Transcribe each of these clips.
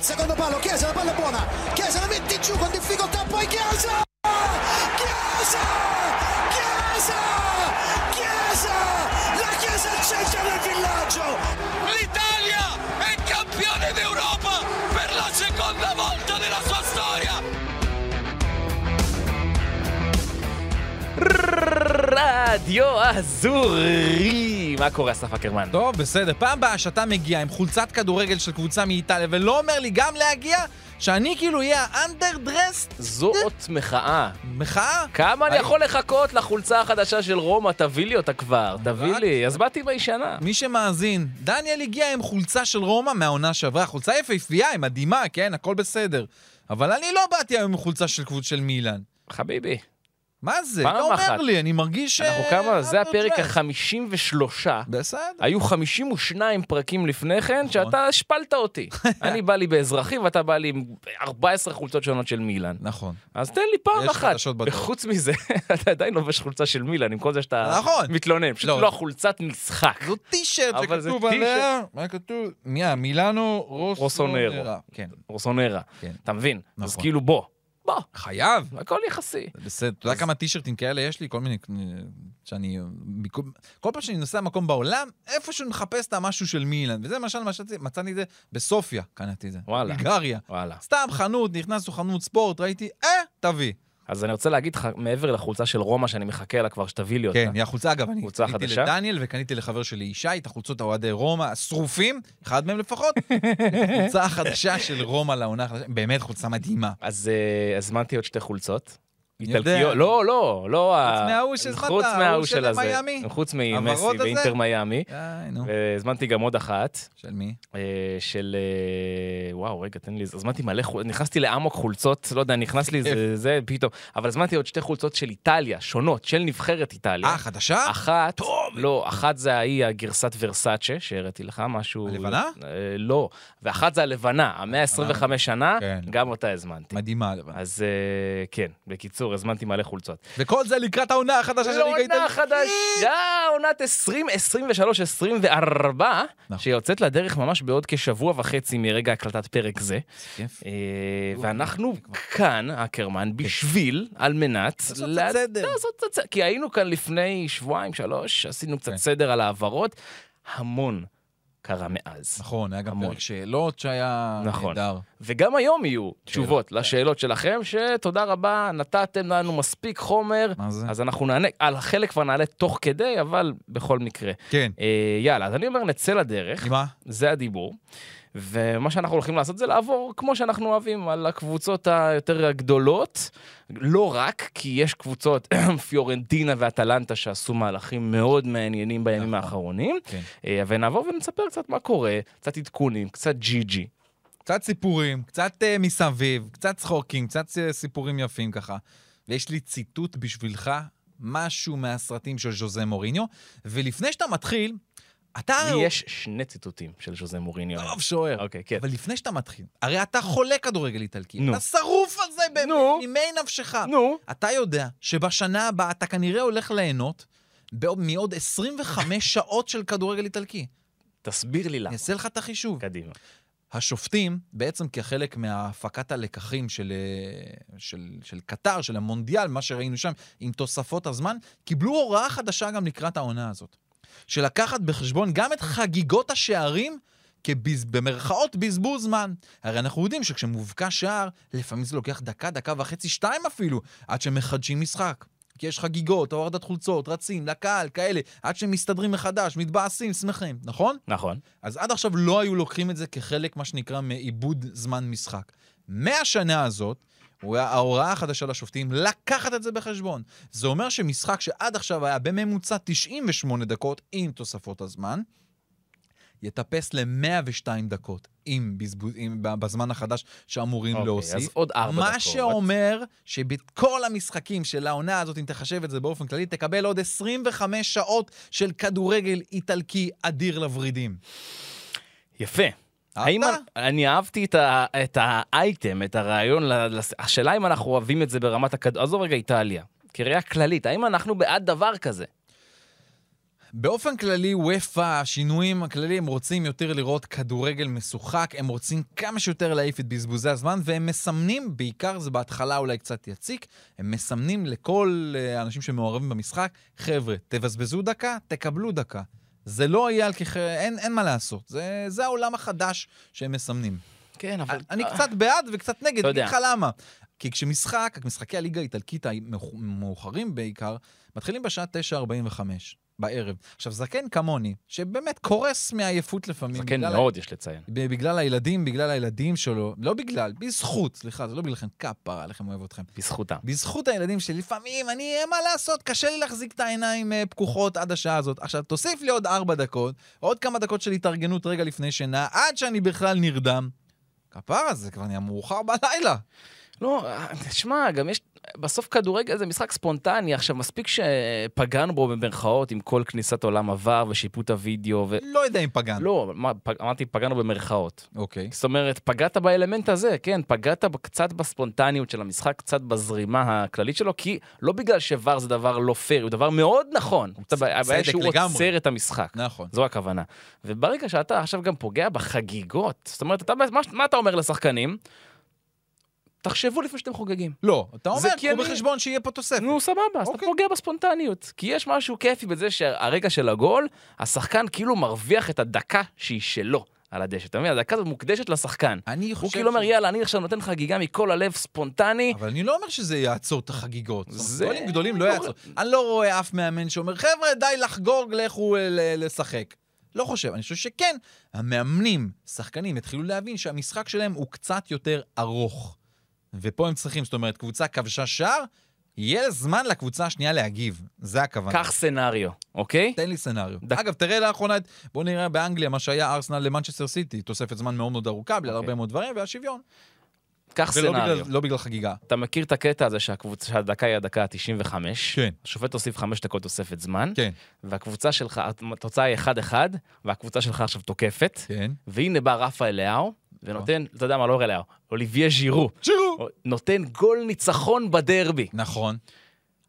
il secondo palo, Chiesa, la palla è buona, Chiesa la mette giù con difficoltà, poi Chiesa! Chiesa! Chiesa! Chiesa! La Chiesa è il centro del villaggio! L'Italia è campione d'Europa per la seconda volta nella sua storia! Radio Azzurri מה קורה, אסף אקרמן? טוב, בסדר. פעם הבאה שאתה מגיע עם חולצת כדורגל של קבוצה מאיטליה ולא אומר לי גם להגיע, שאני כאילו אהיה האנדרדרסט זו אות מחאה. מחאה? כמה אני. יכול לחכות לחולצה החדשה של רומא? תביא לי אותה כבר, תביא לי. אז באתי בישנה. מי שמאזין, דניאל הגיע עם חולצה של רומא מהעונה שעברה, חולצה יפהפייה, היא מדהימה, כן, הכל בסדר. אבל אני לא באתי היום עם חולצה של קבוצה של מילאן. חביבי, מה זה? פעם לא אומר אחת. לי, אני מרגיש... אנחנו אה, כמה, זה הפרק אנדרדרסט. ה-53. בסדר. היו 52 פרקים לפני כן, נכון. שאתה השפלת אותי. אני בא לי באזרחי ואתה בא לי עם 14 חולצות שונות של מילאן. נכון. אז תן לי פעם יש אחת. חדשות בדרך. וחוץ מזה, אתה עדיין לובש חולצה של מילאן, עם כל זה שאתה נכון. מתלונן. פשוט לא. לא חולצת משחק. זו טישרט שכתוב. עליה, מה כתוב? מי? מילאנו רוסונרו. רוסונרה. כן. רוסונרה. כן. אתה מבין? אז נכון. כאילו בוא. בוא. חייב. הכל יחסי. בסדר. אתה יודע כמה טישרטים כאלה יש לי? כל מיני... שאני... מכל- כל פעם שאני נוסע למקום בעולם, איפשהו מחפש את המשהו של מילאן. וזה למשל, מצאתי- מצאתי את זה בסופיה, קניתי את זה. וואלה. בולגריה. וואלה. סתם חנות, נכנסנו חנות ספורט, ראיתי, אה, תביא. אז אני רוצה להגיד לך, מעבר לחולצה של רומא שאני מחכה לה כבר, שתביא לי אותה. כן, היא החולצה, אגב, אני קניתי? לדניאל וקניתי לחבר שלי ישי את החולצות האוהדי רומא, השרופים, אחד מהם לפחות, את החולצה החדשה של רומא לעונה החדשה, באמת חולצה מדהימה. אז אה, הזמנתי עוד שתי חולצות. איטלקיות, לא, לא, לא חוץ ההוא מההוא של הזה. חוץ ממסי? ואינטר מיאמי. והזמנתי גם עוד אחת, של מי? אה, של... אה, וואו, רגע, תן לי... הזמנתי מלא נכנסתי לאמוק חולצות, לא יודע, נכנס לי זה, פתאום. אבל הזמנתי עוד שתי חולצות של איטליה, שונות, של נבחרת איטליה. אה, חדשה? אחת, לא, אחת זה ההיא, הגרסת ורסאצ'ה, שהראיתי לך, משהו... הלבנה? אה, לא. ואחת זה הלבנה, המאה ה-25 שנה, כן. גם אותה הזמנתי. מדהימה, לבן. אז כן, בקיצור, הזמנתי מלא חולצות. וכל זה לקראת העונה החדשה של ליגה עונה איטלקית. חדשה, עונת 2023-2024, נכון. שיוצאת לדרך ממש בעוד כשבוע וחצי מרגע הקלטת פרק זה. אה, ואנחנו כאן, אקרמן, בשביל, על מנת... לעשות לה- קצת סדר. לעשות קצת סדר. כי היינו כאן לפני שבועיים, שלוש, עשינו קצת כן. סדר על העברות. המון קרה מאז. נכון, היה גם המון. פרק שאלות שהיה נכון. נהדר. וגם היום יהיו תשובות לשאלות שלכם, שתודה רבה, נתתם לנו מספיק חומר. מה זה? אז אנחנו נענה, על חלק כבר נעלה תוך כדי, אבל בכל מקרה. כן. אה, יאללה, אז אני אומר, נצא לדרך, מה? זה הדיבור. ומה שאנחנו הולכים לעשות זה לעבור, כמו שאנחנו אוהבים, על הקבוצות היותר הגדולות. לא רק, כי יש קבוצות, פיורנטינה ואטלנטה, שעשו מהלכים מאוד מעניינים בימים נכון. האחרונים. כן. אה, ונעבור ונספר קצת מה קורה, קצת עדכונים, קצת ג'י ג'י. קצת סיפורים, קצת uh, מסביב, קצת צחוקים, קצת uh, סיפורים יפים ככה. ויש לי ציטוט בשבילך, משהו מהסרטים של ז'וזה מוריניו. ולפני שאתה מתחיל, אתה... לי יש שני ציטוטים של ז'וזה מוריניו. טוב, שוער. אוקיי, כן. אבל לפני שאתה מתחיל, הרי אתה חולה כדורגל איטלקי. נו. אתה שרוף על זה באמת, נו. נימי נפשך. נו. אתה יודע שבשנה הבאה אתה כנראה הולך ליהנות מעוד 25 שעות של כדורגל איטלקי. תסביר לי אני למה. אעשה לך את החישוב. קדימה. השופטים, בעצם כחלק מהפקת הלקחים של, אה, של, של קטר, של המונדיאל, מה שראינו שם, עם תוספות הזמן, קיבלו הוראה חדשה גם לקראת העונה הזאת. של לקחת בחשבון גם את חגיגות השערים כביז, במרכאות בזבוז זמן. הרי אנחנו יודעים שכשמובקע שער, לפעמים זה לוקח דקה, דקה וחצי, שתיים אפילו, עד שמחדשים משחק. כי יש חגיגות, הורדת חולצות, רצים, לקהל, כאלה, עד שהם מסתדרים מחדש, מתבאסים, שמחים, נכון? נכון. אז עד עכשיו לא היו לוקחים את זה כחלק, מה שנקרא, מעיבוד זמן משחק. מהשנה הזאת, ההוראה החדשה לשופטים לקחת את זה בחשבון. זה אומר שמשחק שעד עכשיו היה בממוצע 98 דקות עם תוספות הזמן, יטפס ל-102 דקות עם בזבוז, עם, בזמן החדש שאמורים אוקיי, להוסיף. אז עוד ארבע מה דקות. שאומר שבכל המשחקים של העונה הזאת, אם תחשב את זה באופן כללי, תקבל עוד 25 שעות של כדורגל איטלקי אדיר לוורידים. יפה. האם? אני אהבתי את, ה, את האייטם, את הרעיון, השאלה אם אנחנו אוהבים את זה ברמת הכד... עזוב רגע איטליה, כראייה כללית, האם אנחנו בעד דבר כזה? באופן כללי, וופא, השינויים הכלליים, הם רוצים יותר לראות כדורגל משוחק, הם רוצים כמה שיותר להעיף את בזבוזי הזמן, והם מסמנים, בעיקר זה בהתחלה אולי קצת יציק, הם מסמנים לכל אה, האנשים שמעורבים במשחק, חבר'ה, תבזבזו דקה, תקבלו דקה. זה לא יהיה על ככה, אין, אין מה לעשות. זה, זה העולם החדש שהם מסמנים. כן, אבל... אני קצת בעד וקצת נגד, אתה אני. אגיד לך למה. כי כשמשחק, משחקי הליגה האיטלקית המאוחרים בעיקר, מתחילים בשעה 9.45 בערב. עכשיו, זקן כמוני, שבאמת קורס מעייפות לפעמים. זקן בגלל ה- מאוד, יש לציין. בגלל הילדים, בגלל הילדים שלו, לא בגלל, בזכות, סליחה, זה לא בגללכם, כפרה עליכם אוהב אתכם. בזכותם. בזכות הילדים שלי, לפעמים אני, מה לעשות, קשה לי להחזיק את העיניים אה, פקוחות עד השעה הזאת. עכשיו, תוסיף לי עוד ארבע דקות, עוד כמה דקות של התארגנות רגע לפני שינה, עד שאני בכלל נרדם. כפרה, זה כבר נהיה מאוחר בלילה. לא, תשמע, גם יש... בסוף כדורגל זה משחק ספונטני. עכשיו, מספיק שפגענו בו במרכאות עם כל כניסת עולם עבר ושיפוט הוידאו ו... לא יודע אם פגענו. לא, מה, פג... אמרתי, פגענו במרכאות. אוקיי. זאת אומרת, פגעת באלמנט הזה, כן, פגעת קצת בספונטניות של המשחק, קצת בזרימה הכללית שלו, כי לא בגלל שוואר זה דבר לא פייר, הוא דבר מאוד נכון. הבעיה צדק שהוא לגמרי. עוצר את המשחק. נכון. זו הכוונה. וברגע שאתה עכשיו גם פוגע בחגיגות, זאת אומרת, אתה, מה, מה אתה אומר לשחקנים? תחשבו לפני שאתם חוגגים. לא, אתה אומר, קחו אני- בחשבון שיהיה פה תוספת. נו, סבבה, אז אתה אוקיי. פוגע בספונטניות. כי יש משהו כיפי בזה שהרגע של הגול, השחקן כאילו מרוויח את הדקה שהיא שלו על הדשא. אתה מבין? הדקה הזאת מוקדשת לשחקן. אני חושב... הוא כאילו אומר, יאללה, אני עכשיו נותן חגיגה מכל הלב ספונטני. אבל אני לא אומר שזה יעצור את החגיגות. זה-. גולים גדולים לא לא- יעצור. אני לא רואה אף מאמן שאומר, חבר'ה, די לחגוג, לכו אה, לשחק. לא חושב, אני חושב שכן, המאמנים, שחקנים, התחילו להבין שהמשחק שלהם הוא קצת יותר ארוך. ופה הם צריכים, זאת אומרת, קבוצה כבשה שער, יהיה זמן לקבוצה השנייה להגיב. זה הכוונה. קח סנאריו, אוקיי? תן לי סצנריו. דק- אגב, תראה לאחרונה, את- בוא נראה באנגליה, מה שהיה ארסנל למנצ'סטר סיטי, תוספת זמן מאוד מאוד ארוכה, בגלל אוקיי. הרבה מאוד דברים, והשוויון. קח ולא סנאריו. בגלל, לא בגלל חגיגה. אתה מכיר את הקטע הזה שהקבוצה, שהדקה היא הדקה ה-95? כן. השופט הוסיף חמש דקות תוספת זמן, כן. והקבוצה שלך, התוצאה היא 1-1, והקבוצה שלך עכשיו תוקפת, כן. והנה בא רפאל לאהו, ונותן, אתה יודע מה, לא לאהו, אוליביה ז'ירו, שירו! נותן גול ניצחון בדרבי. נכון.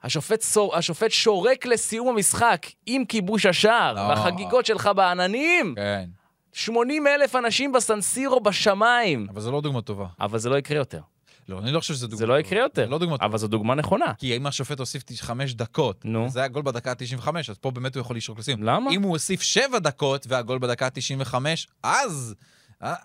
השופט, סור, השופט שורק לסיום המשחק עם כיבוש השער, לא. והחגיגות שלך בעננים. כן. 80 אלף אנשים בסנסירו בשמיים. אבל זו לא דוגמה טובה. אבל זה לא יקרה יותר. לא, אני לא חושב שזו דוגמה זה לא יקרה יותר. לא דוגמה טובה. אבל זו דוגמה נכונה. כי אם השופט הוסיף חמש דקות, נו. זה היה גול בדקה ה-95, אז פה באמת הוא יכול לשרוק לסיום. למה? אם הוא הוסיף שבע דקות והגול בדקה ה-95, אז...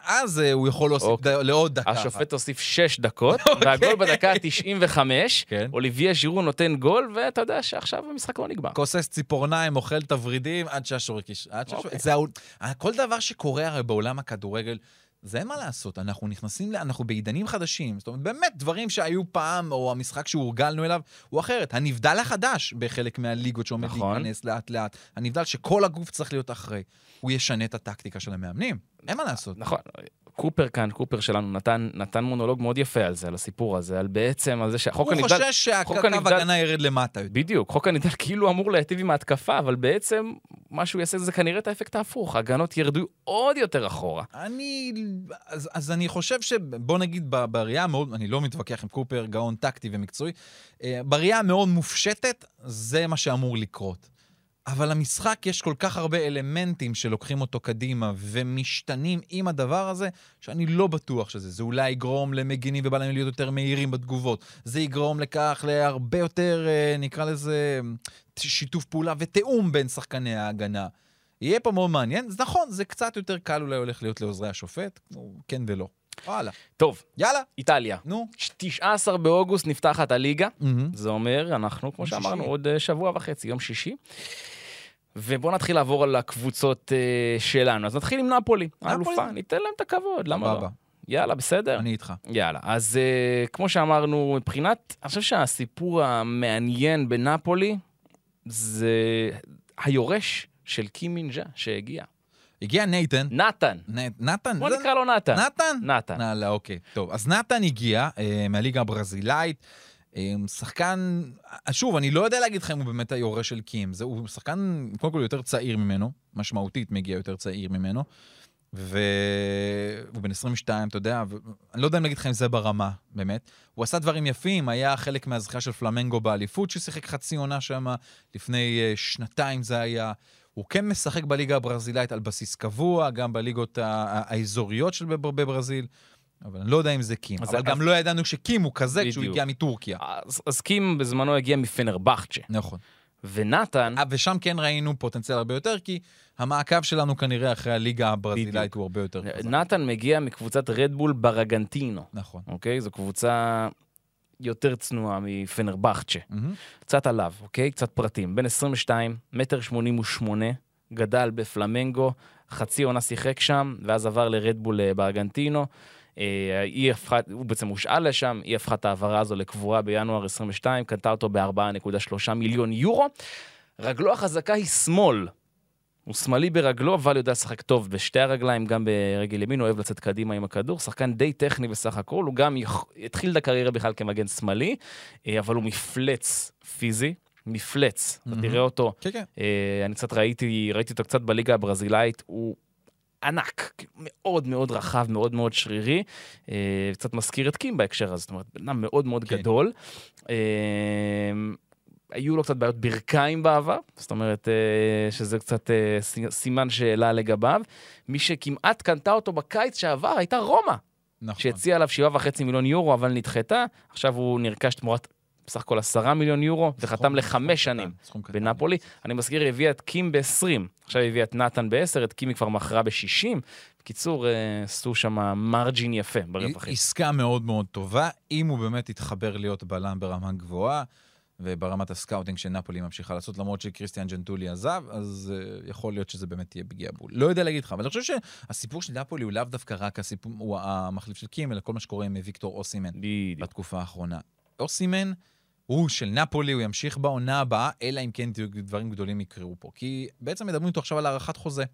אז אה, הוא יכול להוסיף אוקיי. לעוד דקה. השופט הוסיף 6 דקות, והגול בדקה ה-95, כן. אוליביה ז'ירו נותן גול, ואתה יודע שעכשיו המשחק לא נגמר. כוסס ציפורניים, אוכל את הוורידים, עד שהשורק יש... עד שהשורק... אוקיי. זה... כל דבר שקורה הרי בעולם הכדורגל, זה אין מה לעשות, אנחנו נכנסים. אנחנו בעידנים חדשים. זאת אומרת, באמת, דברים שהיו פעם, או המשחק שהורגלנו אליו, הוא אחרת. הנבדל החדש בחלק מהליגות שעומד נכון. להיכנס לאט-לאט, הנבדל שכל הגוף צריך להיות אחרי, הוא ישנה את הטקטיקה של המאמנים. אין מה לעשות. נכון, קופר כאן, קופר שלנו, נתן, נתן מונולוג מאוד יפה על זה, על הסיפור הזה, על בעצם, על זה שהחוק הוא הנבדל... חושש שהקו הגנה ירד למטה. בדיוק, חוק הנבדל כאילו אמור להיטיב עם ההתקפה, אבל בעצם מה שהוא יעשה זה כנראה את האפקט ההפוך, ההגנות ירדו עוד יותר אחורה. אני, אז, אז אני חושב ש... בוא נגיד בראייה המאוד, אני לא מתווכח עם קופר, גאון טקטי ומקצועי, אה, בראייה המאוד מופשטת, זה מה שאמור לקרות. אבל למשחק יש כל כך הרבה אלמנטים שלוקחים אותו קדימה ומשתנים עם הדבר הזה, שאני לא בטוח שזה. זה אולי יגרום למגינים ובלמים להיות יותר מהירים בתגובות. זה יגרום לכך להרבה יותר, אה, נקרא לזה, שיתוף פעולה ותיאום בין שחקני ההגנה. יהיה פה מאוד מעניין. אז נכון, זה קצת יותר קל אולי הולך להיות לעוזרי השופט, כן ולא. וואלה. טוב, יאללה, איטליה. נו. 19 באוגוסט נפתחת הליגה, מהמם. זה אומר, אנחנו, כמו שאמרנו, שישי. עוד אה, שבוע וחצי, יום שישי. ובואו נתחיל לעבור על הקבוצות אה, שלנו. אז נתחיל עם נפולי? האלופה, ניתן להם את הכבוד, למה לא? יאללה, בסדר? אני איתך. יאללה, אז uh, כמו שאמרנו, מבחינת, אני חושב שהסיפור המעניין בנפולי זה היורש של קי מינג'ה שהגיע. הגיע נייתן. נתן, נתן? בוא נקרא לו נתן. נתן? נתן. נאללה, אוקיי. טוב, אז נתן הגיע אה, מהליגה הברזילאית. אה, שחקן, אה, שוב, אני לא יודע להגיד לך אם הוא באמת היורש של קים. זה, הוא שחקן, קודם כל, יותר צעיר ממנו, משמעותית מגיע יותר צעיר ממנו. והוא בן 22, אתה יודע, ואני לא יודע אם להגיד לך אם זה ברמה, באמת. הוא עשה דברים יפים, היה חלק מהזכייה של פלמנגו באליפות, ששיחק חצי עונה שם, לפני אה, שנתיים זה היה. הוא כן משחק בליגה הברזילאית על בסיס קבוע, גם בליגות האזוריות של בב- בברזיל, אבל אני לא יודע אם זה קים. אבל גם לא ידענו שקים הוא כזה כשהוא. הגיע מטורקיה. אז, קים בזמנו הגיע מפנרבכצ'ה, נכון. ונתן, אה, ושם כן ראינו פוטנציאל הרבה יותר, כי המעקב שלנו כנראה אחרי הליגה הברזילאית. הוא הרבה יותר חזק. נתן מגיע מקבוצת רדבול ברגנטינו, נכון. אוקיי? זו קבוצה יותר צנועה מפנרבכצ'ה. מהמם. קצת עליו, אוקיי? קצת פרטים. בן 22, מטר 88, גדל בפלמנגו, חצי עונה שיחק שם, ואז עבר לרדבול אה, בארגנטינו. אה, היא הפכה, הוא בעצם הושאל לשם, היא הפכה את ההעברה הזו לקבורה בינואר 22, קנתה אותו ב-4.3 מיליון יורו. רגלו החזקה היא שמאל. הוא שמאלי ברגלו, אבל יודע לשחק טוב בשתי הרגליים, גם ברגל ימין, אוהב לצאת קדימה עם הכדור. שחקן די טכני בסך הכל, הוא גם יכ... התחיל את הקריירה בכלל כמגן שמאלי, אה, אבל הוא מפלץ פיזי, מפלץ. אתה מהמם. תראה אותו, כן, כן. אה, אני קצת ראיתי, ראיתי אותו קצת בליגה הברזילאית, הוא ענק, מאוד מאוד רחב, מאוד מאוד שרירי. אה, קצת מזכיר את קים בהקשר הזה, זאת אומרת, בן אדם מאוד מאוד כן. גדול. היו לו קצת בעיות ברכיים בעבר, זאת אומרת אה, שזה קצת אה, סי- סימן שאלה לגביו. מי שכמעט קנתה אותו בקיץ שעבר הייתה רומא, נכון. שהציעה עליו 7.5 מיליון יורו, אבל נדחתה. עכשיו הוא נרכש תמורת בסך הכל 10 מיליון יורו, וחתם לחמש שנים. בנפולי. אני מזכיר, היא הביאה את קים ב-20, עכשיו היא הביאה את נתן ב-10, את קים היא כבר מכרה ב-60. בקיצור, אה, עשו שם margin יפה ברווחים. עסקה מאוד מאוד טובה, אם הוא באמת יתחבר להיות בלם ברמה גבוהה, וברמת ה scouting שנפולי ממשיכה לעשות, למרות שקריסטיאן ג'נטולי עזב, אז אה, יכול להיות שזה באמת יהיה פגיעה בול. לא יודע להגיד לך, אבל אני חושב שהסיפור של נפולי הוא לאו דווקא רק הסיפור, הוא המחליף של קים, אלא כל מה שקורה עם ויקטור אוסימן בדיוק. בתקופה האחרונה. אוסימן הוא של נפולי, הוא ימשיך בעונה הבאה, אלא אם כן דברים גדולים יקרו פה. כי בעצם מדברים איתו עכשיו על הארכת חוזה.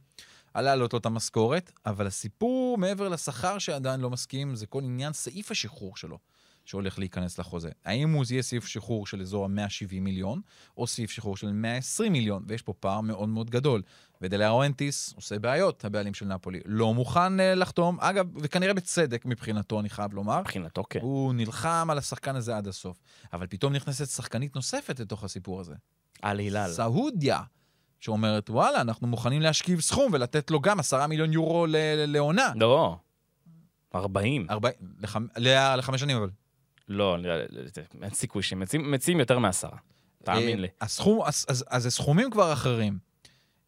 על להעלות לו את המשכורת, אבל הסיפור מעבר לשכר שעדיין לא מסכים, זה כל עניין סעיף השחרור שלו, שהולך להיכנס לחוזה. האם הוא יהיה סעיף שחרור של אזור ה-170 מיליון, או סעיף שחרור של 120 מיליון, ויש פה פער מאוד מאוד גדול. ודלאורנטיס עושה בעיות, הבעלים של נפולי. לא מוכן uh, לחתום, אגב, וכנראה בצדק מבחינתו, אני חייב לומר. מבחינתו כן. הוא נלחם על השחקן הזה עד הסוף. אבל פתאום נכנסת שחקנית נוספת לתוך הסיפור הזה. על הילל. סעודיה, שאומרת, וואלה, אנחנו מוכנים להשכיב סכום ולתת לו גם עשרה מיליון יורו לעונה. לא, 40. ארבע... לחמ... ל- לחמש שנים, אבל. לא, אין סיכוי שמציעים מציעים יותר מעשרה. תאמין אה, לי. הסכום, אז, סכומים כבר אחרים.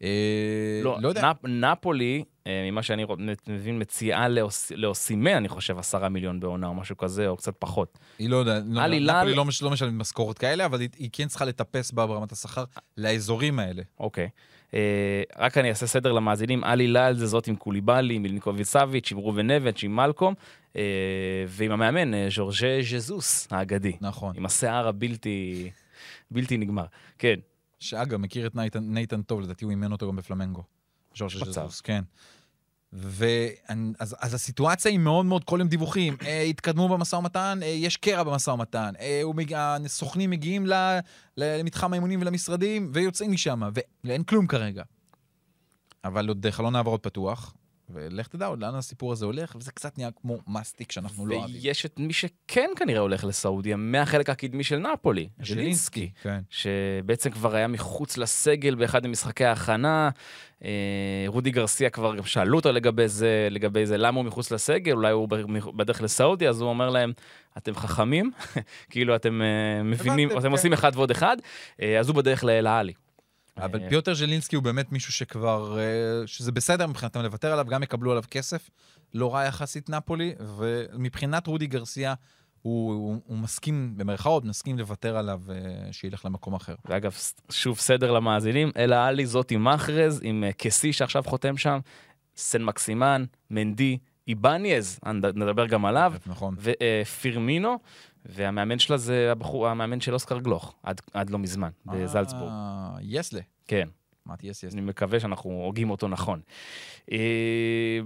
אה, לא, לא יודע. נפ- נפולי, אה, ממה שאני מבין, מציעה לאוס- לאוסימה, אני חושב, עשרה מיליון בעונה או משהו כזה, או קצת פחות. היא לא יודעת, לא, נפולי לא, לא משלמת משכורת כאלה, אבל היא כן צריכה לטפס בה ברמת השכר לאזורים האלה. אוקיי. אה, רק אני אעשה סדר למאזינים, על הילל זה זאת עם קוליבאלי, מילניקוביץ' סאביץ', עם ראובן נבץ', עם מלקום, אה, ועם המאמן, אה, ז'ורג'ה ז'זוס האגדי, נכון. עם השיער הבלתי בלתי נגמר. כן, שאגב, מכיר את נייתן, נייתן טוב, לדעתי הוא אימן אותו גם בפלמנגו. ז'ורג' מצב. ז'זוס, כן. ואז אז הסיטואציה היא מאוד מאוד, כל יום דיווחים, אה, התקדמו במשא ומתן, אה, יש קרע במשא ומתן, אה, הוא מג... הסוכנים מגיעים ל... למתחם האימונים ולמשרדים ויוצאים משם, ואין כלום כרגע. אבל עוד חלון העברות פתוח, ולך תדע עוד לאן הסיפור הזה הולך, וזה קצת נהיה כמו מסטיק שאנחנו לא אוהבים. ויש את מי שכן כנראה הולך לסעודיה, מהחלק הקדמי של נפולי, ז'לינסקי. כן. שבעצם כבר היה מחוץ לסגל באחד ממשחקי ההכנה. אה, רודי גרסיה כבר גם שאלו אותו לגבי זה, לגבי זה, למה הוא מחוץ לסגל, אולי הוא בדרך לסעודיה, אז הוא אומר להם, אתם חכמים, כאילו אתם אה, מבינים, אתם כן. עושים אחד ועוד אחד, אה, אז הוא בדרך לאל העלי. אבל אה, פיוטר ז'לינסקי הוא באמת מישהו שכבר, אה, שזה בסדר מבחינתם לוותר עליו, גם יקבלו עליו כסף, לא רע יחסית נפולי, ומבחינת רודי גרסיה, הוא, הוא, הוא מסכים, במרכאות, מסכים לוותר עליו, אה, שילך למקום אחר. ואגב, שוב סדר למאזינים, אל העלי זאת עם מחרז, עם קסי שעכשיו חותם שם, סן מקסימן, מנדי, איבניאז, נד- נדבר גם עליו, נכון. ופירמינו, והמאמן שלה זה הבחור, המאמן של אוסקר גלוך, עד, עד לא מזמן, בזלצבורג. אה, יסלה. כן, אמרתי יס יס. אני מקווה שאנחנו הוגים אותו נכון. אה,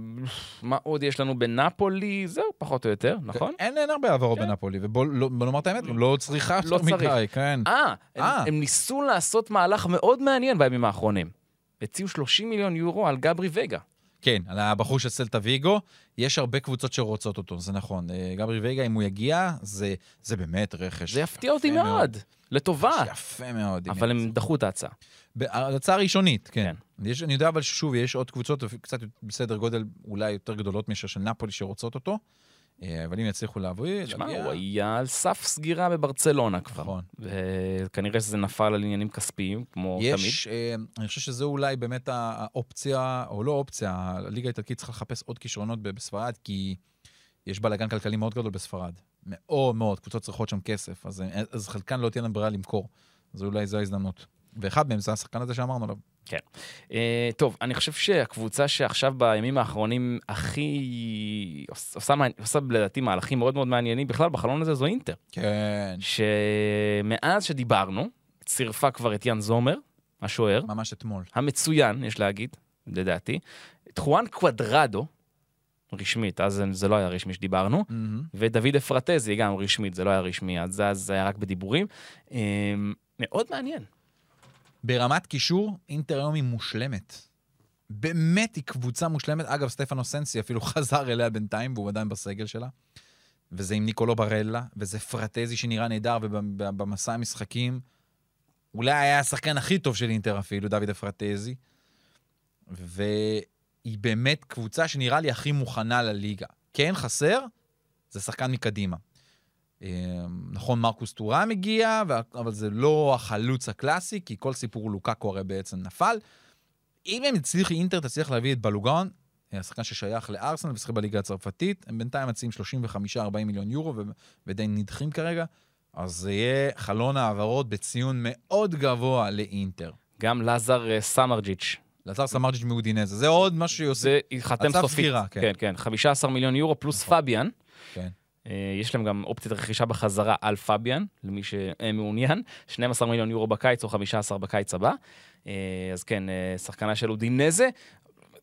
מה עוד יש לנו בנפולי? זהו, פחות או יותר, נכון? אין, אין הרבה העברות בנפולי, ובוא לא, נאמר את האמת, לא צריכה לא יותר. מדי, כן. אה, אה. הם ניסו לעשות מהלך מאוד מעניין בימים האחרונים. הציעו 30 מיליון יורו על גברי וגה. כן, על הבחור של סלטה ויגו. יש הרבה קבוצות שרוצות אותו, זה נכון. אה, גברי וייגה, אם הוא יגיע, זה, זה באמת רכש. זה יפתיע אותי יפה מאוד, לטובה. יפה מאוד. אבל הם. דחו את ההצעה. ההצעה הראשונית, כן. יש, אני יודע אבל ששוב, יש עוד קבוצות קצת בסדר גודל אולי יותר גדולות מאשר של נפולי שרוצות אותו, אבל אם יצליחו להבריא, תשמע, להגיע- הוא היה על סף סגירה בברצלונה כבר. נכון. וכנראה שזה נפל על עניינים כספיים, כמו תמיד. יש, אה, אני חושב שזה אולי באמת האופציה, או לא אופציה, הליגה האיטלקית צריכה לחפש עוד כישרונות בספרד, כי יש בלאגן כלכלי מאוד גדול בספרד. מאוד מאוד, קבוצות צריכות שם כסף, אז, אה, אז חלקן לא תהיה להם ברירה למכור. אז אולי זו ההזדמנות. ואחד מהם זה השחקן הזה שאמרנו עליו. אה, טוב, אני חושב שהקבוצה שעכשיו בימים האחרונים הכי... עושה, מעני- עושה לדעתי מהלכים מאוד מאוד מעניינים בכלל בחלון הזה זו אינטר. כן. שמאז שדיברנו, צירפה כבר את יאן זומר, השוער, ממש אתמול. המצוין, יש להגיד, לדעתי, את חואן קוודרדו, רשמית, אז זה לא היה רשמי שדיברנו, מהמם. ודוד אפרטזי, גם רשמית, זה לא היה רשמי, אז זה היה רק בדיבורים. אה, מאוד מעניין. ברמת קישור, אינטר היום היא מושלמת. באמת היא קבוצה מושלמת. אגב, סטפנו סנסי אפילו חזר אליה בינתיים, והוא עדיין בסגל שלה. וזה עם ניקולו ברלה, וזה פרטזי שנראה נהדר, ובמסע המשחקים, אולי היה השחקן הכי טוב של אינטר אפילו, דוד אפרטזי. והיא באמת קבוצה שנראה לי הכי מוכנה לליגה. כן, חסר, זה שחקן מקדימה. אה, נכון, מרקוס טורם הגיע, אבל זה לא החלוץ הקלאסי, כי כל סיפור לוקאקו הרי בעצם נפל. אם הם הצליחו, אינטר תצליח להביא את בלוגן, אה, השחקן ששייך לארסנל ושיחק בליגה הצרפתית, הם בינתיים מציעים 35-40 מיליון יורו ודי נדחים כרגע, אז זה יהיה חלון העברות בציון מאוד גבוה לאינטר. גם לזר אה, סמרג'יץ', לזר סמרג'יץ' מאודינזה, זה עוד משהו שיוסיף. זה ייחתם סופית. סגירה, כן. כן, כן, 15 מיליון יורו פלוס פביאן. כן. אה, יש להם גם אופציית רכישה בחזרה על פביאן, למי שמעוניין. 12 מיליון יורו בקיץ או 15 בקיץ הבא. אה, אז כן, אה, שחקנה של אודינזה.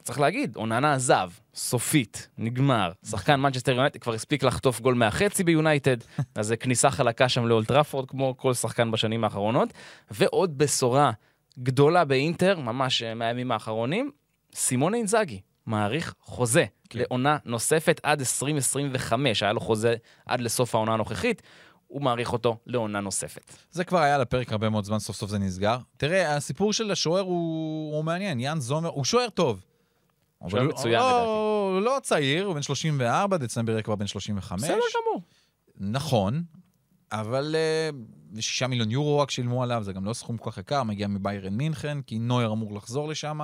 צריך להגיד, אוננה עזב, סופית, נגמר. שחקן מנצ'סטר יונייטד כבר הספיק לחטוף גול מהחצי ביונייטד, אז זה כניסה חלקה שם לאולד טראפורד, כמו כל שחקן בשנים האחרונות. ועוד בשורה גדולה באינטר, ממש אה, מהימים האחרונים, סימונה אינזאגי, מאריך חוזה כן. לעונה נוספת עד 2025, היה לו חוזה עד לסוף העונה הנוכחית, הוא מאריך אותו לעונה נוספת. זה כבר היה לפרק הרבה מאוד זמן, סוף סוף זה נסגר. תראה, הסיפור של השוער הוא, הוא מעניין, יאן זומר, הוא שוער טוב. שוער מצוין, לא- לדעתי. הוא לא צעיר, הוא בן 34, דצמבר יהיה כבר בן 35. בסדר גמור. נכון, אבל uh, 6 מיליון יורו רק שילמו עליו, זה גם לא סכום כל כך יקר, מגיע מביירן מינכן, כי נויר אמור לחזור לשם.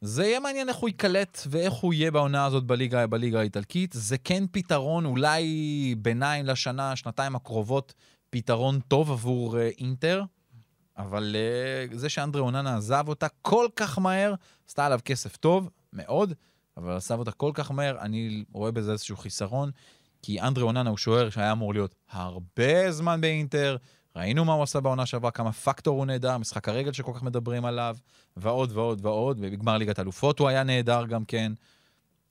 זה יהיה מעניין איך הוא ייקלט ואיך הוא יהיה בעונה הזאת בליגה, בליגה האיטלקית. זה כן פתרון, אולי ביניים לשנה, שנתיים הקרובות, פתרון טוב עבור uh, אינטר, אבל uh, זה שאנדרי אוננה עזב אותה כל כך מהר, עשתה עליו כסף טוב, מאוד, אבל עזב אותה כל כך מהר, אני רואה בזה איזשהו חיסרון. כי אנדרי אוננה הוא שוער שהיה אמור להיות הרבה זמן באינטר, ראינו מה הוא עשה בעונה שעברה, כמה פקטור הוא נהדר, משחק הרגל שכל כך מדברים עליו, ועוד ועוד ועוד, ובגמר ליגת אלופות הוא היה נהדר גם כן.